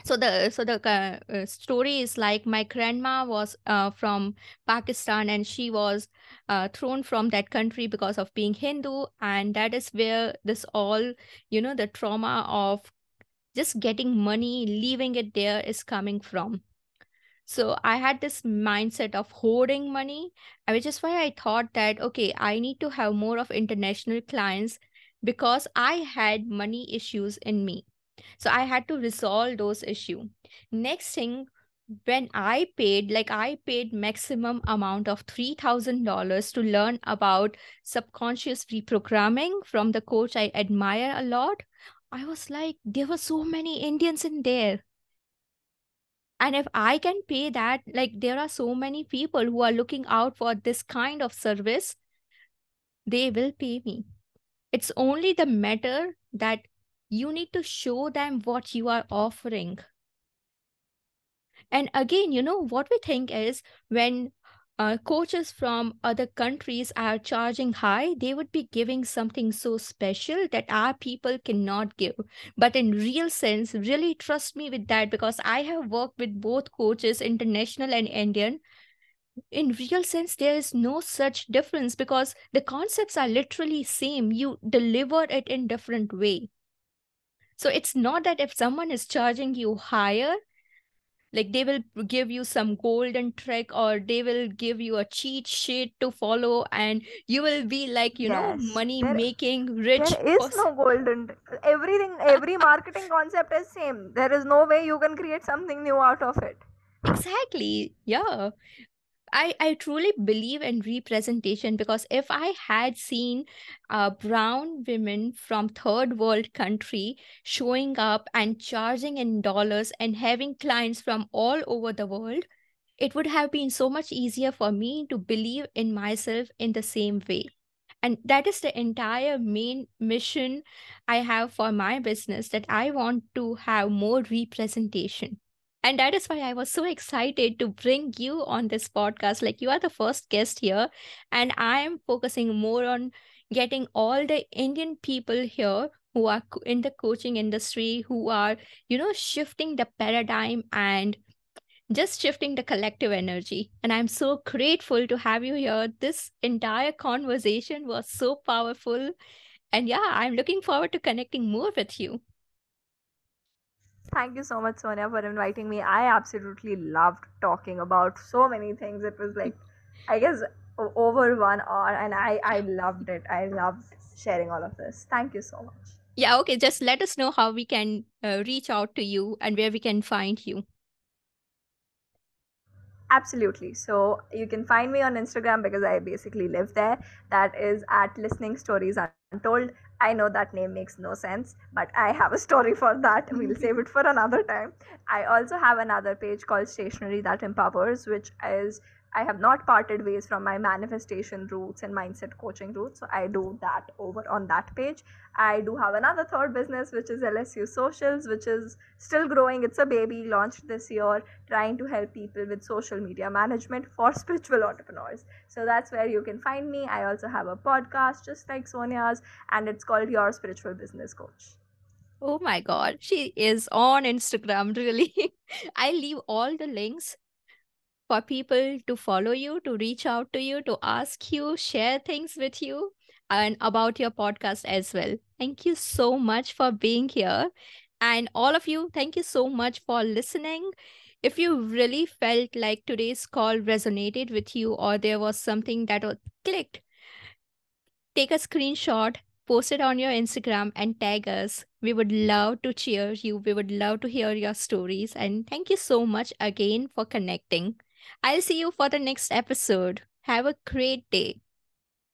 so the so the uh, uh, story is like my grandma was uh, from pakistan and she was uh, thrown from that country because of being hindu. And that is where this all you know the trauma of just getting money leaving it there is coming from. So i had this mindset of hoarding money which is why i thought that okay i need to have more of international clients because i had money issues in me so i had to resolve those issue. Next thing when i paid like i paid maximum amount of $3000 to learn about subconscious reprogramming from the coach i admire a lot i was like there were so many indians in there. And if i can pay that like there are so many people who are looking out for this kind of service they will pay me. It's only the matter that you need to show them what you are offering and again you know what we think is when uh, coaches from other countries are charging high, they would be giving something so special that our people cannot give. But in real sense, really trust me with that because I have worked with both coaches, international and Indian. In real sense, there is no such difference because the concepts are literally same. You deliver it in different way. So it's not that if someone is charging you higher, like they will give you some golden trick or they will give you a cheat sheet to follow and you will be like you know money there making rich there is person no golden. Everything, every marketing concept is same. There is no way you can create something new out of it. exactly yeah I, I truly believe in representation because if I had seen uh, brown women from third world country showing up and charging in dollars and having clients from all over the world, it would have been so much easier for me to believe in myself in the same way. And that is the entire main mission I have for my business that I want to have more representation. And that is why I was so excited to bring you on this podcast. Like, you are the first guest here, and I am focusing more on getting all the Indian people here who are in the coaching industry, who are, you know, shifting the paradigm and just shifting the collective energy. And I'm so grateful to have you here. This entire conversation was so powerful. And yeah, I'm looking forward to connecting more with you. Thank you so much, Sonia, for inviting me. I absolutely loved talking about so many things. It was like, I guess, over one hour, and I I loved it. I loved sharing all of this. Thank you so much. Yeah, okay. Just let us know how we can uh, reach out to you and where we can find you. Absolutely. So you can find me on Instagram because I basically live there. That is at Listening Stories Untold. I know that name makes no sense, but I have a story for that. We'll save it for another time. I also have another page called Stationery That Empowers, which is I have not parted ways from my manifestation roots and mindset coaching roots. So I do that over on that page. I do have another third business, which is LSU Socials, which is still growing. It's a baby launched this year, trying to help people with social media management for spiritual entrepreneurs. So that's where you can find me. I also have a podcast, just like Sonia's, and it's called Your Spiritual Business Coach. Oh my God, she is on Instagram, really. I leave all the links for people to follow you, to reach out to you, to ask you, share things with you, and about your podcast as well. Thank you so much for being here. And all of you, thank you so much for listening. If you really felt like today's call resonated with you or there was something that was clicked, take a screenshot, post it on your Instagram, and tag us. We would love to cheer you. We would love to hear your stories. And thank you so much again for connecting. I'll see you for the next episode. Have a great day.